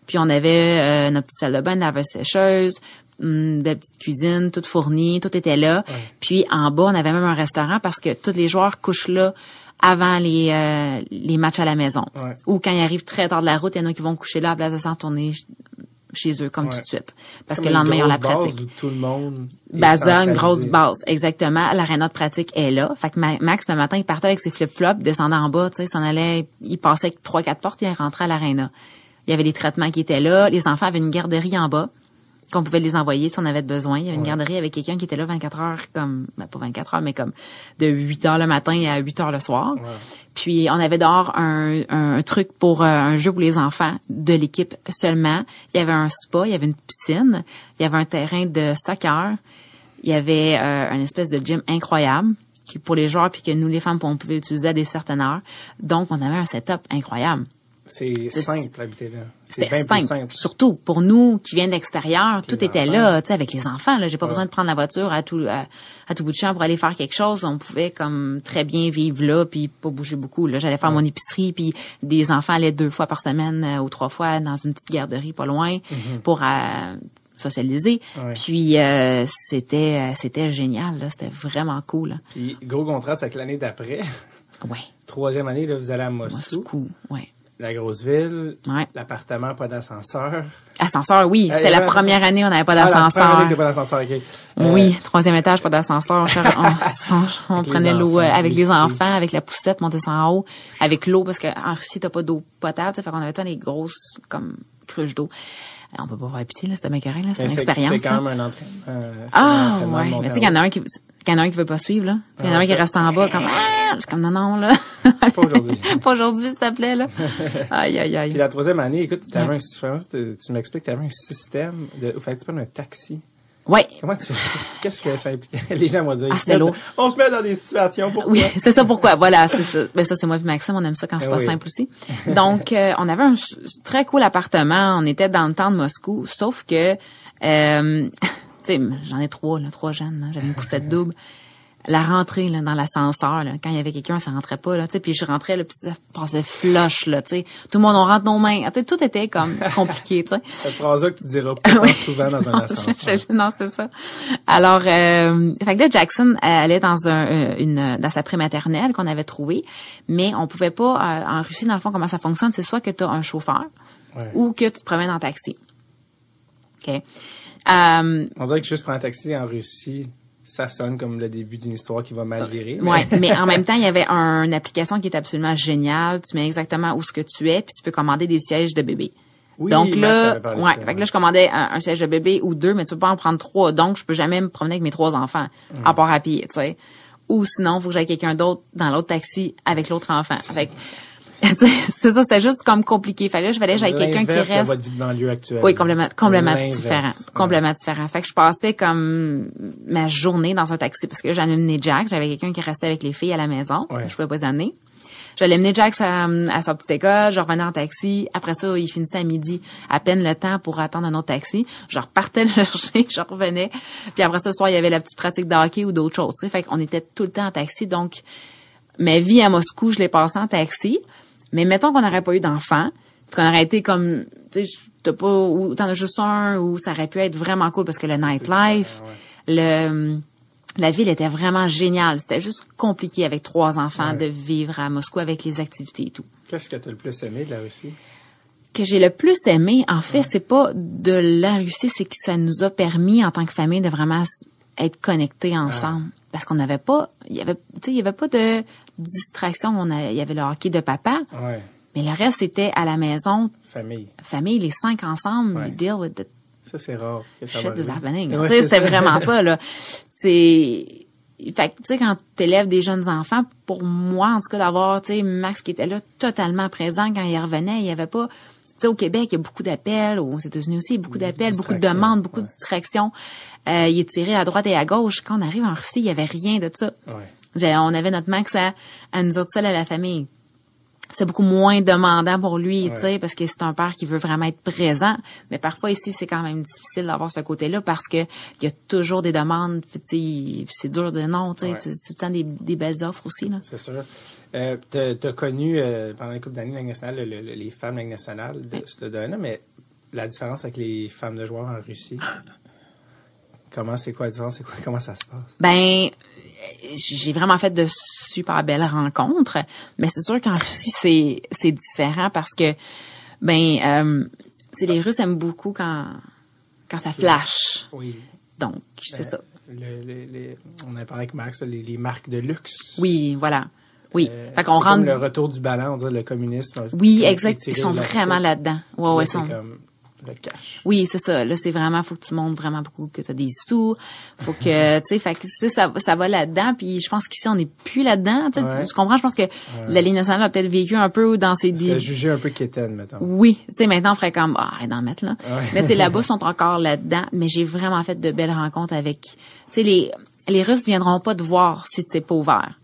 Puis on avait euh, notre petite salle de bain, une laveuse sécheuse, une belle petite cuisine, toute fournie, tout était là. Puis en bas on avait même un restaurant parce que tous les joueurs couchent là avant les euh, les matchs à la maison. Ouais. Ou quand ils arrivent très tard de la route, il y en a qui vont coucher là à la place de s'en tourner chez eux comme Ouais. tout de suite. Parce que le lendemain, on la base pratique. où tout le monde est Baza, une grosse base, exactement. L'aréna de pratique est là. Fait que Ma- Max, le matin, il partait avec ses flip-flops, descendait en bas, tu sais, il s'en allait, il passait avec trois, quatre portes, il rentrait à l'aréna. Il y avait des traitements qui étaient là. Les enfants avaient une garderie en bas qu'on pouvait les envoyer si on avait besoin. Il y avait une garderie avec quelqu'un qui était là 24 heures, comme, ben, pas 24 heures, mais comme de 8 heures le matin à 8 heures le soir. Puis on avait dehors un, un, un truc pour euh, un jeu pour les enfants de l'équipe seulement. Il y avait un spa, il y avait une piscine, il y avait un terrain de soccer, il y avait euh, une espèce de gym incroyable qui pour les joueurs puis que nous les femmes on pouvait utiliser à des certaines heures. Donc on avait un setup incroyable. C'est simple, habiter là. C'est bien simple. plus simple. Surtout pour nous qui viennent d'extérieur, tout les était enfants. là, tu sais, avec les enfants. Là, j'ai pas Ouais. besoin de prendre la voiture à tout à, à tout bout de champ pour aller faire quelque chose. On pouvait comme très bien vivre là, puis pas bouger beaucoup. Là, j'allais faire mon épicerie, puis des enfants allaient deux fois par semaine euh, ou trois fois dans une petite garderie pas loin pour euh, socialiser. Ouais. Puis euh, c'était c'était génial. Là, c'était vraiment cool. là. Puis, gros contraste avec l'année d'après. Ouais, Troisième année, là, vous allez à Moscou, Moscou. Ouais. La grosse ville, Ouais. l'appartement, pas d'ascenseur. Ascenseur, oui. C'était Eh, la première année, on n'avait pas Ah, la première d'ascenseur. année, pas d'ascenseur, ok. Euh, Oui, troisième étage, pas d'ascenseur. On, on- prenait l'eau euh, avec les enfants, avec la poussette, monter ça en haut, avec l'eau, parce qu'en Russie, t'as pas d'eau potable, tu sais, fait qu'on avait tant des grosses, comme, cruches d'eau. Euh, On peut pas voir pitié, là, c'était bien correct, là, c'est une expérience, C'est quand même un entraînement. euh, c'est un Ah, entraînement ouais. Mais tu sais, qu'il y en a un qui, qu'il y en a un qui veut pas suivre, là. Il y en a Ah, un qui ça- reste en bas, comme, ah, c'est comme, non, non, là. Pas aujourd'hui. pas aujourd'hui, s'il te plaît, là. Aïe, aïe, Puis aïe. la troisième année, écoute, tu avais Ouais. un, vraiment, tu tu m'expliques, tu avais un système de, il fallait que tu prennes un taxi. Ouais. Comment tu fais, qu'est-ce- que ça implique? Les gens vont dire, Ah, c'était lourd. on se met dans des situations pour Oui, c'est ça pourquoi? Voilà, c'est ça. Ben ça, c'est moi et Maxime, on aime ça quand c'est Eh pas oui. simple aussi. Donc, euh, on avait un très cool appartement. On était dans le temps de Moscou, sauf que, euh, j'en ai trois, là, trois jeunes. J'avais une poussette double. La rentrée là, dans l'ascenseur, quand il y avait quelqu'un, ça rentrait pas, là, puis je rentrais, là, puis ça passait flush, là. Tout le monde, on rentre nos mains. Tu sais, tout était comme compliqué. Cette phrase-là que tu diras pas souvent dans un Non, ascenseur. je- je- non, c'est ça. Alors, euh, fait que là, Jackson euh, allait dans un, euh, une, dans sa prématernelle qu'on avait trouvée, mais on pouvait pas, euh, en Russie, dans le fond, comment ça fonctionne, c'est soit que tu as un chauffeur Ouais. ou que tu te promènes en taxi. OK? Euh, On dirait que juste prendre un taxi en Russie, ça sonne comme le début d'une histoire qui va mal virer. mais- Ouais, mais en même temps, il y avait un- une application qui est absolument géniale. Tu mets exactement où ce que tu es, puis tu peux commander des sièges de bébé. Oui, donc là, ouais, ça, fait que là je commandais un, un siège de bébé ou deux, mais tu peux pas en prendre trois. Donc je peux jamais me promener avec mes trois enfants Mm. à part à pied, tu sais. Ou sinon, faut que j'aille quelqu'un d'autre dans l'autre taxi avec l'autre enfant. Fait que c'est ça, c'était juste comme compliqué. Fallait, je fallait, j'avais quelqu'un qui L'inverse de reste. votre vie de banlieue actuelle. Oui, complètement, complètement différent. Ouais. Complètement différent. Fait que je passais comme ma journée dans un taxi parce que là, j'allais mener Jack. J'avais quelqu'un qui restait avec les filles à la maison. Ouais. Je pouvais pas les amener. J'allais mener Jack à, à sa petite école, je revenais en taxi. Après ça, il finissait à midi, à peine le temps pour attendre un autre taxi. Je repartais le chercher, je revenais. Puis après ça, le soir, il y avait la petite pratique de hockey ou d'autres choses. tu sais. Fait qu'on était tout le temps en taxi. Donc, ma vie à Moscou, je l'ai passée en taxi. Mais mettons qu'on n'aurait pas eu d'enfants, puis qu'on aurait été comme, tu sais, t'as pas, ou t'en as juste un, ou ça aurait pu être vraiment cool parce que le nightlife, le, la ville était vraiment géniale. C'était juste compliqué avec trois enfants Ouais. de vivre à Moscou avec les activités et tout. Qu'est-ce que tu as le plus aimé de la Russie? Que j'ai le plus aimé, en fait, c'est pas de la Russie, c'est que ça nous a permis en tant que famille de vraiment être connectés ensemble. Parce qu'on n'avait pas, il y avait, tu sais, il y avait pas de distraction. On a, il y avait le hockey de papa, Ouais. mais le reste c'était à la maison, Famille. famille, les cinq ensemble, Ouais. deal with the Ça, c'est rare. que ça shit is happening. Ouais, tu c'était vraiment ça, là. C'est, fait que, tu sais, quand t'élèves des jeunes enfants, pour moi, en tout cas, d'avoir, tu sais, Max qui était là totalement présent quand il revenait, il y avait pas, tu sais, au Québec, il y a beaucoup d'appels, aux États-Unis aussi, il y a beaucoup d'appels, beaucoup de demandes, beaucoup de distractions. Euh, il est tiré à droite et à gauche. Quand on arrive en Russie, il y avait rien de ça. Ouais. On avait notre Max à, à nous autres seuls à la famille. C'est beaucoup moins demandant pour lui, Ouais. tu sais, parce que c'est un père qui veut vraiment être présent. Mais parfois ici, c'est quand même difficile d'avoir ce côté-là parce que il y a toujours des demandes, puis c'est dur de non, tu sais, Ouais. c'est tout le temps des, des belles offres aussi là. C'est sûr. Euh, t'as, connu euh, pendant une couple d'années la nationale, le- le- les femmes la nationale de ce domaine-là, mais la différence avec les femmes de joueurs en Russie, comment c'est quoi la différence? C'est quoi, comment ça se passe? Ben, j'ai vraiment fait de super belles rencontres, mais c'est sûr qu'en Russie c'est c'est différent parce que ben, euh, tu sais, les Russes aiment beaucoup quand quand ça flash. Oui. Donc c'est Euh, ça. le- le- les- on a parlé avec Max, les, les marques de luxe. Oui, voilà. Oui. Euh, fait qu'on comme rentre. le retour du ballon, on dirait le communisme. Oui, exact. Ils sont vraiment là-dedans. Ouais, ouais, sont. comme le cash. Oui, c'est ça. Là, c'est vraiment, faut que tu montres vraiment beaucoup que tu as des sous. Faut que, tu sais, fait que ça, ça, ça va là-dedans. Puis je pense qu'ici, on n'est plus là-dedans. Tu Ouais. comprends? Je pense que la Ligue nationale a peut-être vécu un peu dans ses... Que juger un peu quétaine, mettons. Oui, tu sais, maintenant, on ferait comme, ah, arrête d'en mettre, là. Ouais. Mais tu sais, là-bas, sont encore là-dedans. Mais j'ai vraiment fait de belles rencontres avec, tu sais, les, les Russes viendront pas te voir si tu n'es pas ouvert.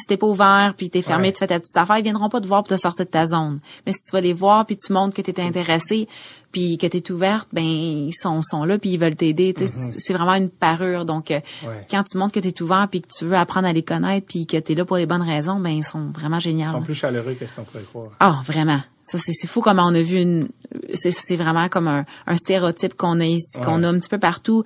Si t'es pas ouvert, puis t'es fermé, Ouais. tu fais ta petite affaire, ils viendront pas te voir pour te sortir de ta zone. Mais si tu vas les voir, puis tu montres que tu es intéressé, puis que tu es ouverte, ben ils sont, sont là, puis ils veulent t'aider. Sais, c'est- vraiment une parure. Donc, euh, Mm-hmm. Ouais. quand tu montres que tu es ouvert, puis que tu veux apprendre à les connaître, puis que tu es là pour les bonnes raisons, ben ils sont vraiment Ils géniaux. sont plus chaleureux que ce qu'on pourrait croire. Ah, vraiment. Ça, c'est, fou comment on a vu une, c'est, vraiment comme un, un stéréotype qu'on a qu'on Ouais. a un petit peu partout.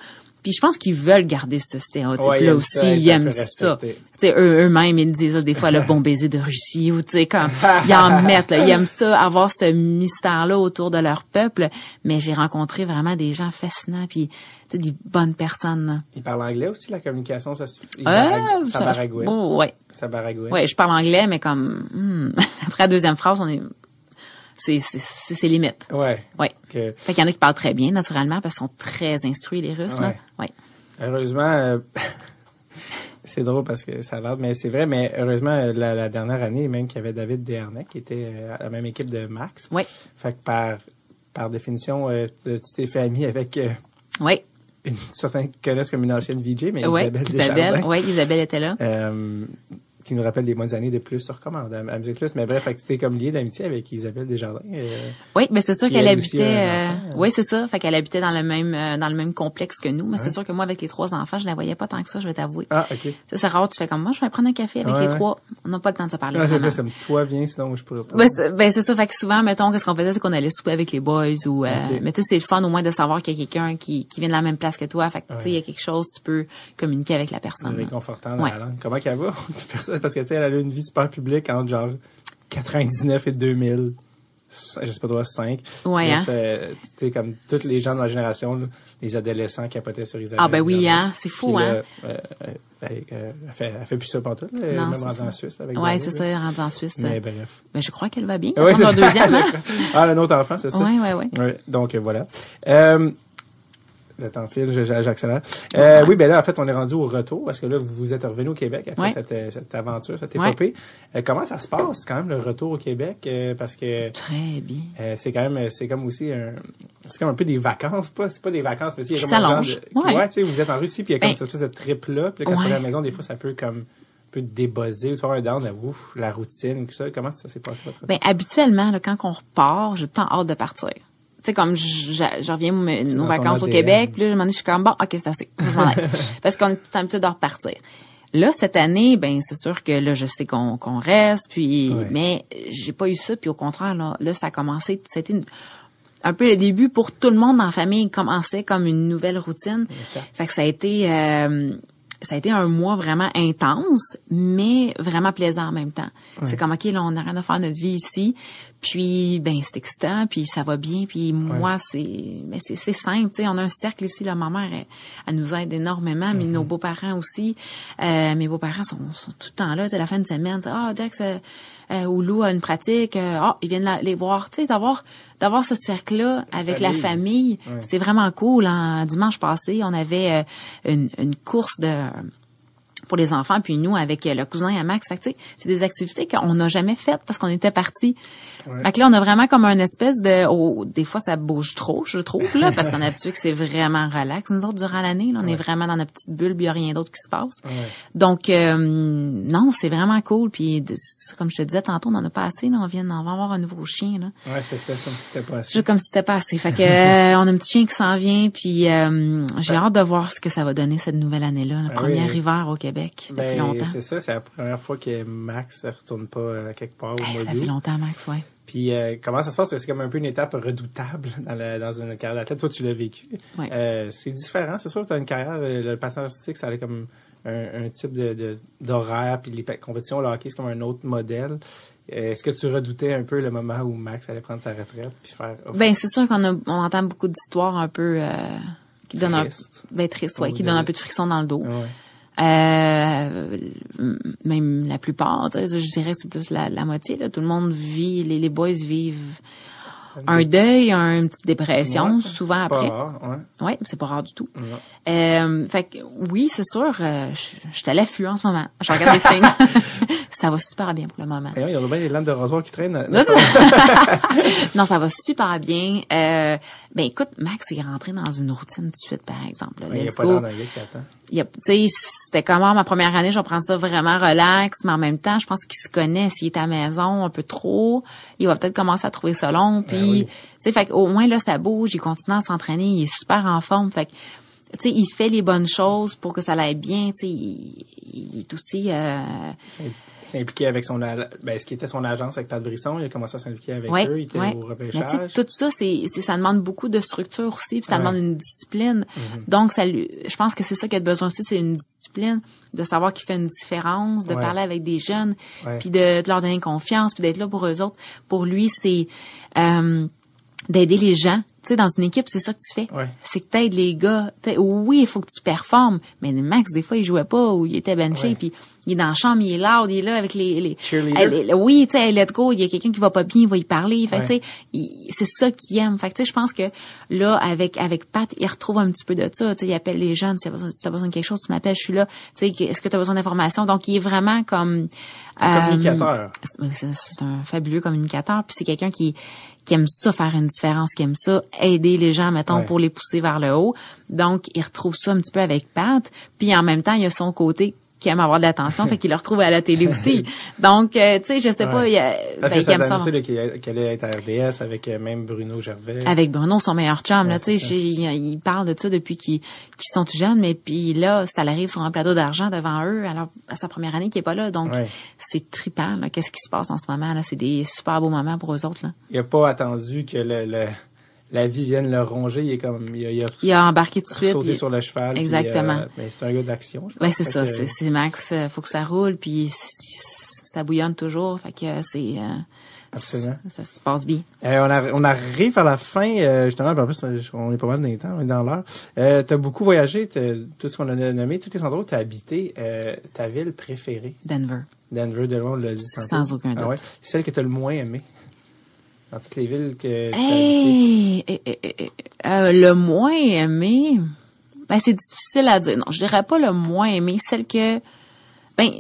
Puis je pense qu'ils veulent garder ce stéréotype-là aussi. ça, ils aiment ça. Tu respectés. sais, eux, eux-mêmes, ils disent là, des fois le bon baiser de Russie ou tu sais, comme, ils en mettent, là. Ils aiment ça, avoir ce mystère-là autour de leur peuple. Mais j'ai rencontré vraiment des gens fascinants puis, des bonnes personnes, là. Ils parlent anglais aussi, la communication, ça se baragou- ça ça- baragouine. oh, ouais. Ça baragouine. Ouais, je parle anglais, mais comme, hmm. après la deuxième phrase, on est, c'est, c'est, c'est, c'est limite. Ouais. Ouais. Fait qu'il y en a qui parlent très bien, naturellement, parce qu'ils sont très instruits, les Russes, là. Ouais. Heureusement, euh, c'est drôle parce que ça a l'air, mais c'est vrai, mais heureusement, euh, la, la dernière année, même qu'il y avait David Dernay qui était euh, à la même équipe de Max. Ouais. Fait que par, par définition, euh, tu t'es fait ami avec euh, Ouais. une, certains qui connaissent comme une ancienne VJ, mais Ouais. Isabelle Isabelle. Ouais, Isabelle était là. Euh, qui nous rappelle des bonnes années de plus sur commande à, à Musique Plus. Mais bref, fait que tu t'es comme lié d'amitié avec Isabelle Desjardins. euh, Oui, mais c'est sûr qu'elle habitait. euh, enfant, hein. oui, c'est ça. Fait qu'elle habitait dans le même euh, dans le même complexe que nous. Mais c'est sûr que moi, avec les trois enfants, je la voyais pas tant que ça. Je vais t'avouer. Ah, ok. Ça, C'est rare. Tu fais comme moi. Je vais prendre un café avec Ouais, les ouais. trois. On n'a pas le temps de se parler. Ah, c'est ça, comme toi, viens, sinon je pourrais pas. Ben, c'est ben, c'est ça. Fait que souvent, mettons, qu'est-ce qu'on faisait, c'est qu'on allait souper avec les boys ou, euh, mais tu sais, c'est le fun au moins de savoir qu'il y a quelqu'un qui, qui vient de la même place que toi. Fait que, tu sais, il y a quelque chose, tu peux communiquer avec la personne. réconfortant dans Ouais. la langue. Comment qu'elle va? Parce que, tu sais, elle a eu une vie super publique entre genre 99 et 2000. Je sais pas toi, 5. Ouais, hein? Tu sais, comme tous les gens de ma génération, là, les adolescents capotaient sur Isabelle. Ah, ben oui, hein? C'est fou, Puis hein? euh, euh, elle, euh, elle fait, elle fait plus ça pantoute, là. Elle est Non, même rendue en Suisse avec Ouais, c'est ça, rendu en Suisse. Mais euh, bref. ben, je crois qu'elle va bien. Ouais, c'est deuxième, hein? ah, un autre enfant, c'est ça? Ouais, ouais. Ouais, donc euh, voilà. Euh, Le temps file, j'accélère. Euh, Oui, ben là, en fait, on est rendu au retour parce que là, vous êtes revenu au Québec après Ouais. cette, euh, cette aventure, cette Ouais. épopée. Euh, comment ça se passe quand même le retour au Québec? Euh, Parce que Très bien. euh, c'est quand même, c'est comme aussi un, c'est comme un peu des vacances, pas, c'est pas des vacances, mais Qui comme un de- Ouais. ouais, tu sais, vous êtes en Russie puis il y a comme cette espèce de trip là, puis là, quand tu reviens à la maison, des fois, ça peut comme un peu débosser, ou un down, ouf, la routine, tout ça. Comment ça s'est passé votre Ben habituellement, là, quand on repart, j'ai tant hâte de partir. Sais, comme je, reviens nos vacances au. Québec, puis là, à un moment donné, je suis comme, bon, OK, c'est assez. Parce qu'on est habitué de repartir. Là, cette année, ben c'est sûr que là, je sais qu'on qu'on reste, puis mais j'ai pas eu ça, puis au contraire, là, là ça a commencé, c'était un peu le début pour tout le monde la famille, commençait comme une nouvelle routine. Fait que ça a été... euh, ça a été un mois vraiment intense, mais vraiment plaisant en même temps. C'est comme, OK, là, on a rien à faire notre vie ici. Puis, ben, c'est excitant, puis ça va bien. Puis moi, c'est mais c'est c'est simple. Tu sais, on a un cercle ici. Là, ma mère, elle, elle nous aide énormément, mais nos beaux-parents aussi. Euh, mes beaux-parents sont, sont tout le temps là. Tu sais, la fin de semaine, tu sais, ah, Jax, euh, euh, Oulou a une pratique. euh, Ah, ils viennent la- les voir. Tu sais, d'avoir d'avoir ce cercle-là avec la famille. c'est vraiment cool. En dimanche passé, on avait euh, une, une course de pour les enfants, puis nous avec euh, le cousin à Max. Fait que, tu sais, c'est des activités qu'on n'a jamais faites parce qu'on était partis. Ouais. Fait que là, on a vraiment comme un espèce de... oh, des fois, ça bouge trop, je trouve, là, parce qu'on est habitué que c'est vraiment relax. Nous autres, durant l'année, là, on est vraiment dans notre petite bulle, puis il n'y a rien d'autre qui se passe. Ouais. Donc, euh, non, c'est vraiment cool. Puis, comme je te disais tantôt, on n'en a pas assez. Là, on vient d'en avoir un nouveau chien. Là. Ouais, c'est ça, comme si c'était pas assez. Juste comme si c'était pas assez. Fait que euh, on a un petit chien qui s'en vient, puis euh, j'ai hâte de voir ce que ça va donner cette nouvelle année-là, le Ah premier oui. hiver au Québec depuis Ben, longtemps. c'est ça, c'est la première fois que Max ne retourne pas euh, quelque part au Hey, ça fait longtemps, Max, ouais. Puis euh, comment ça se passe? C'est comme un peu une étape redoutable dans, la- dans une carrière d'athlète. Toi, tu l'as vécu. Ouais. Euh, c'est différent, c'est sûr que tu as une carrière, le patinage artistique, ça allait comme un, un type de, de- d'horaire, puis les compétitions, le hockey, c'est comme un autre modèle. Est-ce que tu redoutais un peu le moment où Max allait prendre sa retraite puis faire Ben c'est sûr qu'on on entend beaucoup d'histoires un peu euh, qui donnent un, Triste. ben triste, ouais, qui donnent un peu de friction dans le dos. Ouais. Euh, même la plupart, tu sais, je dirais que c'est plus la, la moitié. Là. Tout le monde vit, les, les boys vivent un deuil, un- une petite dépression, Ouais, souvent c'est pas après. rare, ouais. Ouais, c'est pas rare du tout. Ouais. Euh, fait que oui, c'est sûr, euh, je, je suis à l'affût en ce moment. Je regarde les signes. Ça va super bien pour le moment. Et ouais, Il y a bien des lames de rasoir qui traînent. Non, ça va super bien. Euh, ben écoute, Max est rentré dans une routine tout de suite, par exemple. là. Ouais, Il n'y a pas l'air d'un gars qui attend. Il y a- tu sais, c'était comment ma première année, je vais prendre ça vraiment relax, mais en même temps, je pense qu'il se connaît. S'il est à la maison un peu trop, il va peut-être commencer à trouver ça long. Puis, Ben oui. tu sais, fait au moins là, ça bouge, il continue à s'entraîner, il est super en forme. Fait sais, il fait les bonnes choses pour que ça l'aille bien. Tu sais, il, il est aussi. euh, s'im- s'impliquer avec son ben, ce qui était son agence avec Pat Brisson, il a commencé à s'impliquer avec Ouais, eux, il était ouais. au Mais repêchage. tout ça, c'est, c'est- ça demande beaucoup de structure aussi, puis ça demande une discipline. Donc, ça lui, je pense que c'est ça qu'il a besoin aussi, c'est une discipline, de savoir qu'il fait une différence, de Ouais. parler avec des jeunes, puis de, de leur donner confiance, puis d'être là pour eux autres. Pour lui, c'est euh, d'aider les gens. Tu sais, dans une équipe, c'est ça que tu fais. Ouais. C'est que t'aides les gars. T'sais, oui, il faut que tu performes, mais Max, des fois, il jouait pas ou il était benché, puis il est dans la chambre, il est loud, il est là avec les... les oui, tu sais, let's go, il y a quelqu'un qui va pas bien, il va y parler. Fait Ouais. tu sais, c'est ça qu'il aime. Fait que, tu sais, je pense que là, avec avec Pat, il retrouve un petit peu de ça. Tu sais, il appelle les jeunes. Si t'as besoin, si t'as besoin de quelque chose, tu m'appelles, je suis là. Tu sais, est-ce que tu as besoin d'informations? Donc, il est vraiment comme... Un euh, communicateur. c'est un fabuleux communicateur. Puis c'est quelqu'un qui, qui aime ça faire une différence, qui aime ça aider les gens, mettons, Ouais. pour les pousser vers le haut. Donc, il retrouve ça un petit peu avec Pat. Puis en même temps, il y a son côté qui aime avoir de l'attention, fait qu'il le retrouve à la télé aussi. Donc, euh, tu sais, je sais pas, il, y a- Parce ben, que ça qu'il allait être à RDS avec euh, même Bruno Gervais. Avec Bruno, son meilleur chum, là, Ouais, tu sais, il parle de ça depuis qu'ils qu'ils sont tout jeunes, mais puis là, ça l'arrive sur un plateau d'argent devant eux, alors à sa première année qui est pas là, donc Ouais. c'est trippant, qu'est-ce qui se passe en ce moment, là, c'est des super beaux moments pour eux autres, là. Il n'a pas attendu que le, le- la vie vienne le ronger. Il est comme il a, il a Il a embarqué tout de suite. sauté il- sur le cheval. puis, Exactement. euh, mais c'est un gars d'action. je Ben, pense. c'est Fait ça, que- c'est c'est Max, euh, faut que ça roule, puis ça bouillonne toujours, fait que c'est... euh, Absolument. Ça, se passe bien. Euh, on, a- on arrive à la fin, euh, justement, en plus, euh, on est pas mal dans les temps, on est dans l'heure. Euh, tu as beaucoup voyagé, tout ce qu'on a nommé, tous les endroits où tu as habité, euh, ta ville préférée, Denver. Denver, de loin, on l'a dit. Sans aucun doute. Ah ouais? Celle que tu as le moins aimée? Dans toutes les villes que? Hey, eh, eh, eh, euh, le moins aimé, ben c'est difficile à dire. Non, je dirais pas le moins aimé, celle que, ben,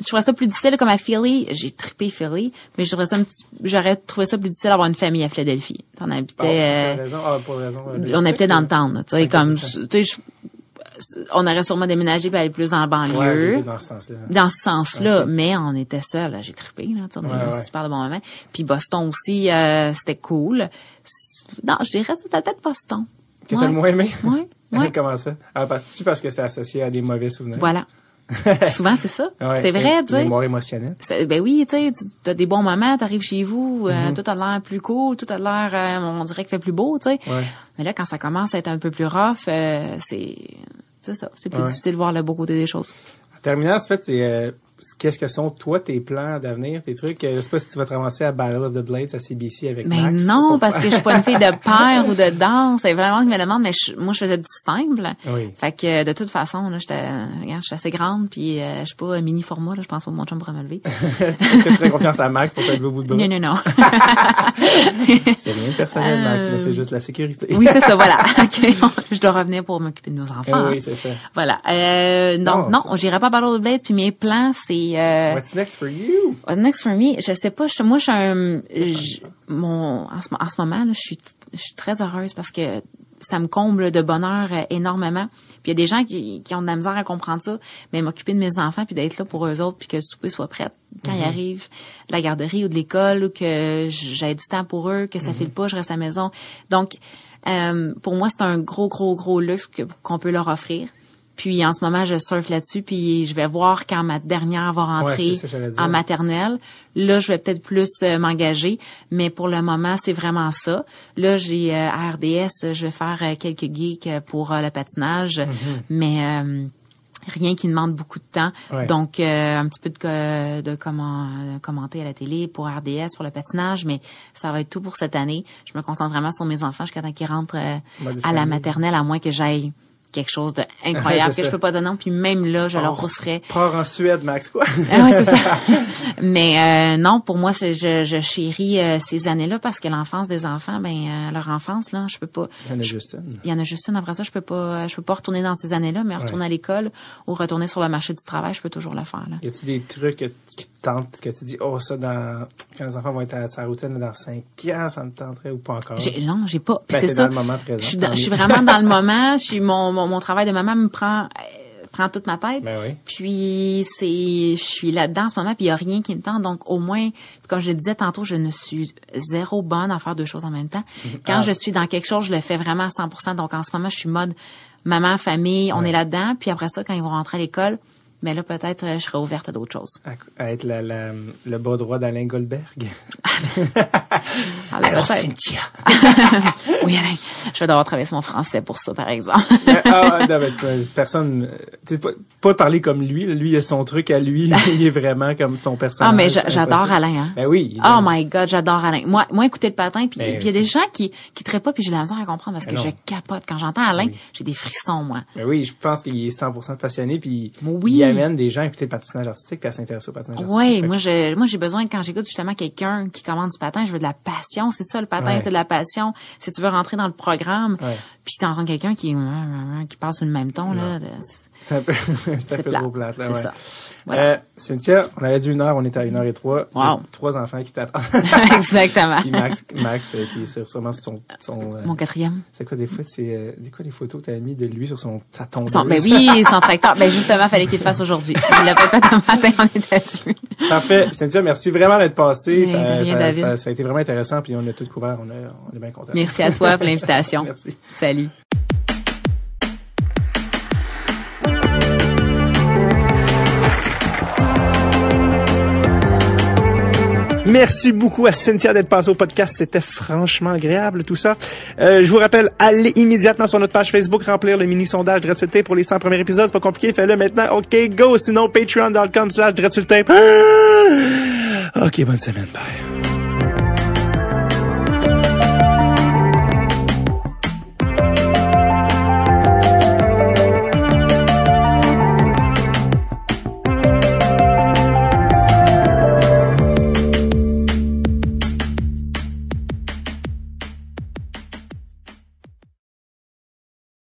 je trouverais ça plus difficile comme à Philly. J'ai trippé Philly, mais je ça un petit, j'aurais trouvé ça plus difficile d'avoir une famille à Philadelphie. On Bon, habitait, pour euh, raison, ah, pour raison, euh, on habitait dans le town, tu sais, Ok, comme, tu sais, on aurait sûrement déménagé puis aller plus dans la banlieue dans ce sens-là. dans ce sens-là, mais on était seuls. J'ai trippé, là, on a eu super de bon moment. Puis Boston aussi, euh, c'était cool. Non, je dirais c'était peut-être Boston. Que t'as le moins aimé? Ouais, ouais. Comment ça? Ah, parce, parce que c'est associé à des mauvais souvenirs. Voilà. Souvent, c'est ça. Ouais, c'est vrai, tu sais. Mémoire émotionnelle. Ben oui, tu sais, tu as des bons moments, t'arrives chez vous, euh, Mm-hmm. tout a l'air plus cool, tout a l'air, euh, on dirait qu'il fait plus beau, tu sais. Ouais. Mais là, quand ça commence à être un peu plus rough, euh, c'est, c'est ça, c'est plus Ouais. difficile de voir le beau côté des choses. En terminant, en fait, c'est euh, qu'est-ce que sont toi tes plans d'avenir, tes trucs? Euh, Je sais pas si tu vas te ramasser à Battle of the Blades à CBC avec Mais Max. non, parce que je suis pas une fille de père ou de danse. C'est vraiment qui me demande, mais je- moi, je faisais du simple. Oui. Fait que, de toute façon, là, j'étais, regarde, je suis assez grande, puis euh, je suis pas mini format, là, je pense pas que mon chum pourrait me lever. Est-ce que tu fais confiance à Max pour te lever au bout de bras? non, non, non. C'est rien de personnel, Max, mais c'est juste la sécurité. oui, c'est ça, voilà. Ok, je dois revenir pour m'occuper de nos enfants. oui, c'est ça. Voilà. Euh, donc, Non, non, j'irai pas à Battle of the Blades, puis mes plans, c'est... Euh, What's next for you? What's next for me? Je sais pas. je- moi, je suis un, je- mon, en ce, en ce moment, là, je suis, je suis très heureuse parce que ça me comble de bonheur euh, énormément. Puis il y a des gens qui, qui ont de la misère à comprendre ça, mais m'occuper de mes enfants puis d'être là pour eux autres puis que le souper soit prêt quand ils arrivent de la garderie ou de l'école ou que j'ai du temps pour eux, que ça file pas, je reste à la maison. Donc, euh, pour moi, c'est un gros, gros, gros luxe qu'on peut leur offrir. Puis en ce moment, je surfe là-dessus, puis je vais voir quand ma dernière va rentrer ça, en maternelle. Là, je vais peut-être plus euh, m'engager, mais pour le moment, c'est vraiment ça. Là, j'ai euh, à RDS, je vais faire euh, quelques geeks euh, pour le patinage, Mm-hmm. mais rien qui demande beaucoup de temps. Ouais. Donc, euh, un petit peu de, co- de comment, commenter à la télé pour RDS, pour le patinage, mais ça va être tout pour cette année. Je me concentre vraiment sur mes enfants jusqu'à temps qu'ils rentrent euh, à la maternelle, à moins que j'aille quelque chose d'incroyable que je peux pas dire non. Puis même là, je leur Oh, rousserais Pars en Suède, Max, quoi? ah ouais, c'est ça. Mais euh, non, pour moi, je, je chéris euh, ces années-là parce que l'enfance des enfants, ben euh, leur enfance là, je peux pas. Il y en a juste une. Il y en a juste une après ça, je peux pas, je peux pas retourner dans ces années-là, mais retourner Ouais. à l'école ou retourner sur le marché du travail, je peux toujours le faire. Là. Y a-tu des trucs que- qui te tentent, que tu dis, oh, ça, dans, quand les enfants vont être à sa routine dans 5 ans, ça me tenterait ou pas encore? Non, j'ai pas. Ben, c'est ça. dans le moment présent, Je suis, tant dans- je suis mieux. vraiment dans le moment. Je suis mon, mon, mon travail de maman me prend euh, prend toute ma tête. Ben oui. Puis c'est, je suis là-dedans en ce moment, puis il y a rien qui me tente. Donc au moins, comme je le disais tantôt, je ne suis zéro bonne à faire deux choses en même temps. Quand Ah, je suis dans quelque chose, je le fais vraiment à 100%. Donc en ce moment, je suis mode maman, famille, on est là-dedans. Puis après ça, quand ils vont rentrer à l'école, mais là peut-être euh, je serai ouverte à d'autres choses. À, à être la, la- le bas droit d'Alain Goldberg. Ah, ben, Alors. Cynthia. oui, Alain, je vais devoir travailler sur mon français pour ça, par exemple. ah, ouais, non, mais personne, euh, tu sais, pas, parler comme lui, lui, il a son truc à lui, il est vraiment comme son personnage. Ah, mais j'adore. Alain, hein. Ben oui. Oh my god, j'adore Alain. Moi, moi écouter le patin, puis Ben, il y a des gens qui qui traitent pas, puis j'ai de la misère à comprendre parce que Ben non. je capote quand j'entends Alain, Oui. j'ai des frissons moi. Ben oui, je pense qu'il est 100% passionné, puis Oui. il amène des gens à écouter le patinage artistique, puis à s'intéresser au patinage artistique. Fait moi que- je moi j'ai besoin quand j'écoute justement quelqu'un qui commande du patin, je veux de la passion, c'est ça le patin, Ouais. c'est de la passion. Si tu veux rentrer dans le programme, Ouais. Puis t'entends quelqu'un qui qui passe sur le même ton là, C'est un peu, c'est trop plate, là, C'est ouais. ça. Voilà. Euh, Cynthia, on avait dit une heure, on était à une heure et trois. Wow. Trois enfants qui t'attendent. Exactement. Puis Max, Max euh, qui est sur, sûrement sur son, son euh, Mon quatrième. c'est quoi des fois, c'est, des quoi les photos que t'avais mis de lui sur son, sa tondeuse? Son- ben oui, son tracteur. Ben justement, fallait qu'il le fasse aujourd'hui. Il l'a pas fait un matin, on était dessus. Parfait. Cynthia, merci vraiment d'être passée. Ça, ça, David. ça, ça a été vraiment intéressant, puis on a tout couvert. On, a, on est bien contents. Merci à toi pour l'invitation. Merci. Merci beaucoup à Cynthia d'être passée au podcast. C'était franchement agréable, tout ça. Euh, je vous rappelle, allez immédiatement sur notre page Facebook remplir le mini-sondage Dreadsultape pour les 100 premiers épisodes. C'est pas compliqué, fais-le maintenant. OK, go! Sinon, patreon.com slash! OK, bonne semaine. Bye.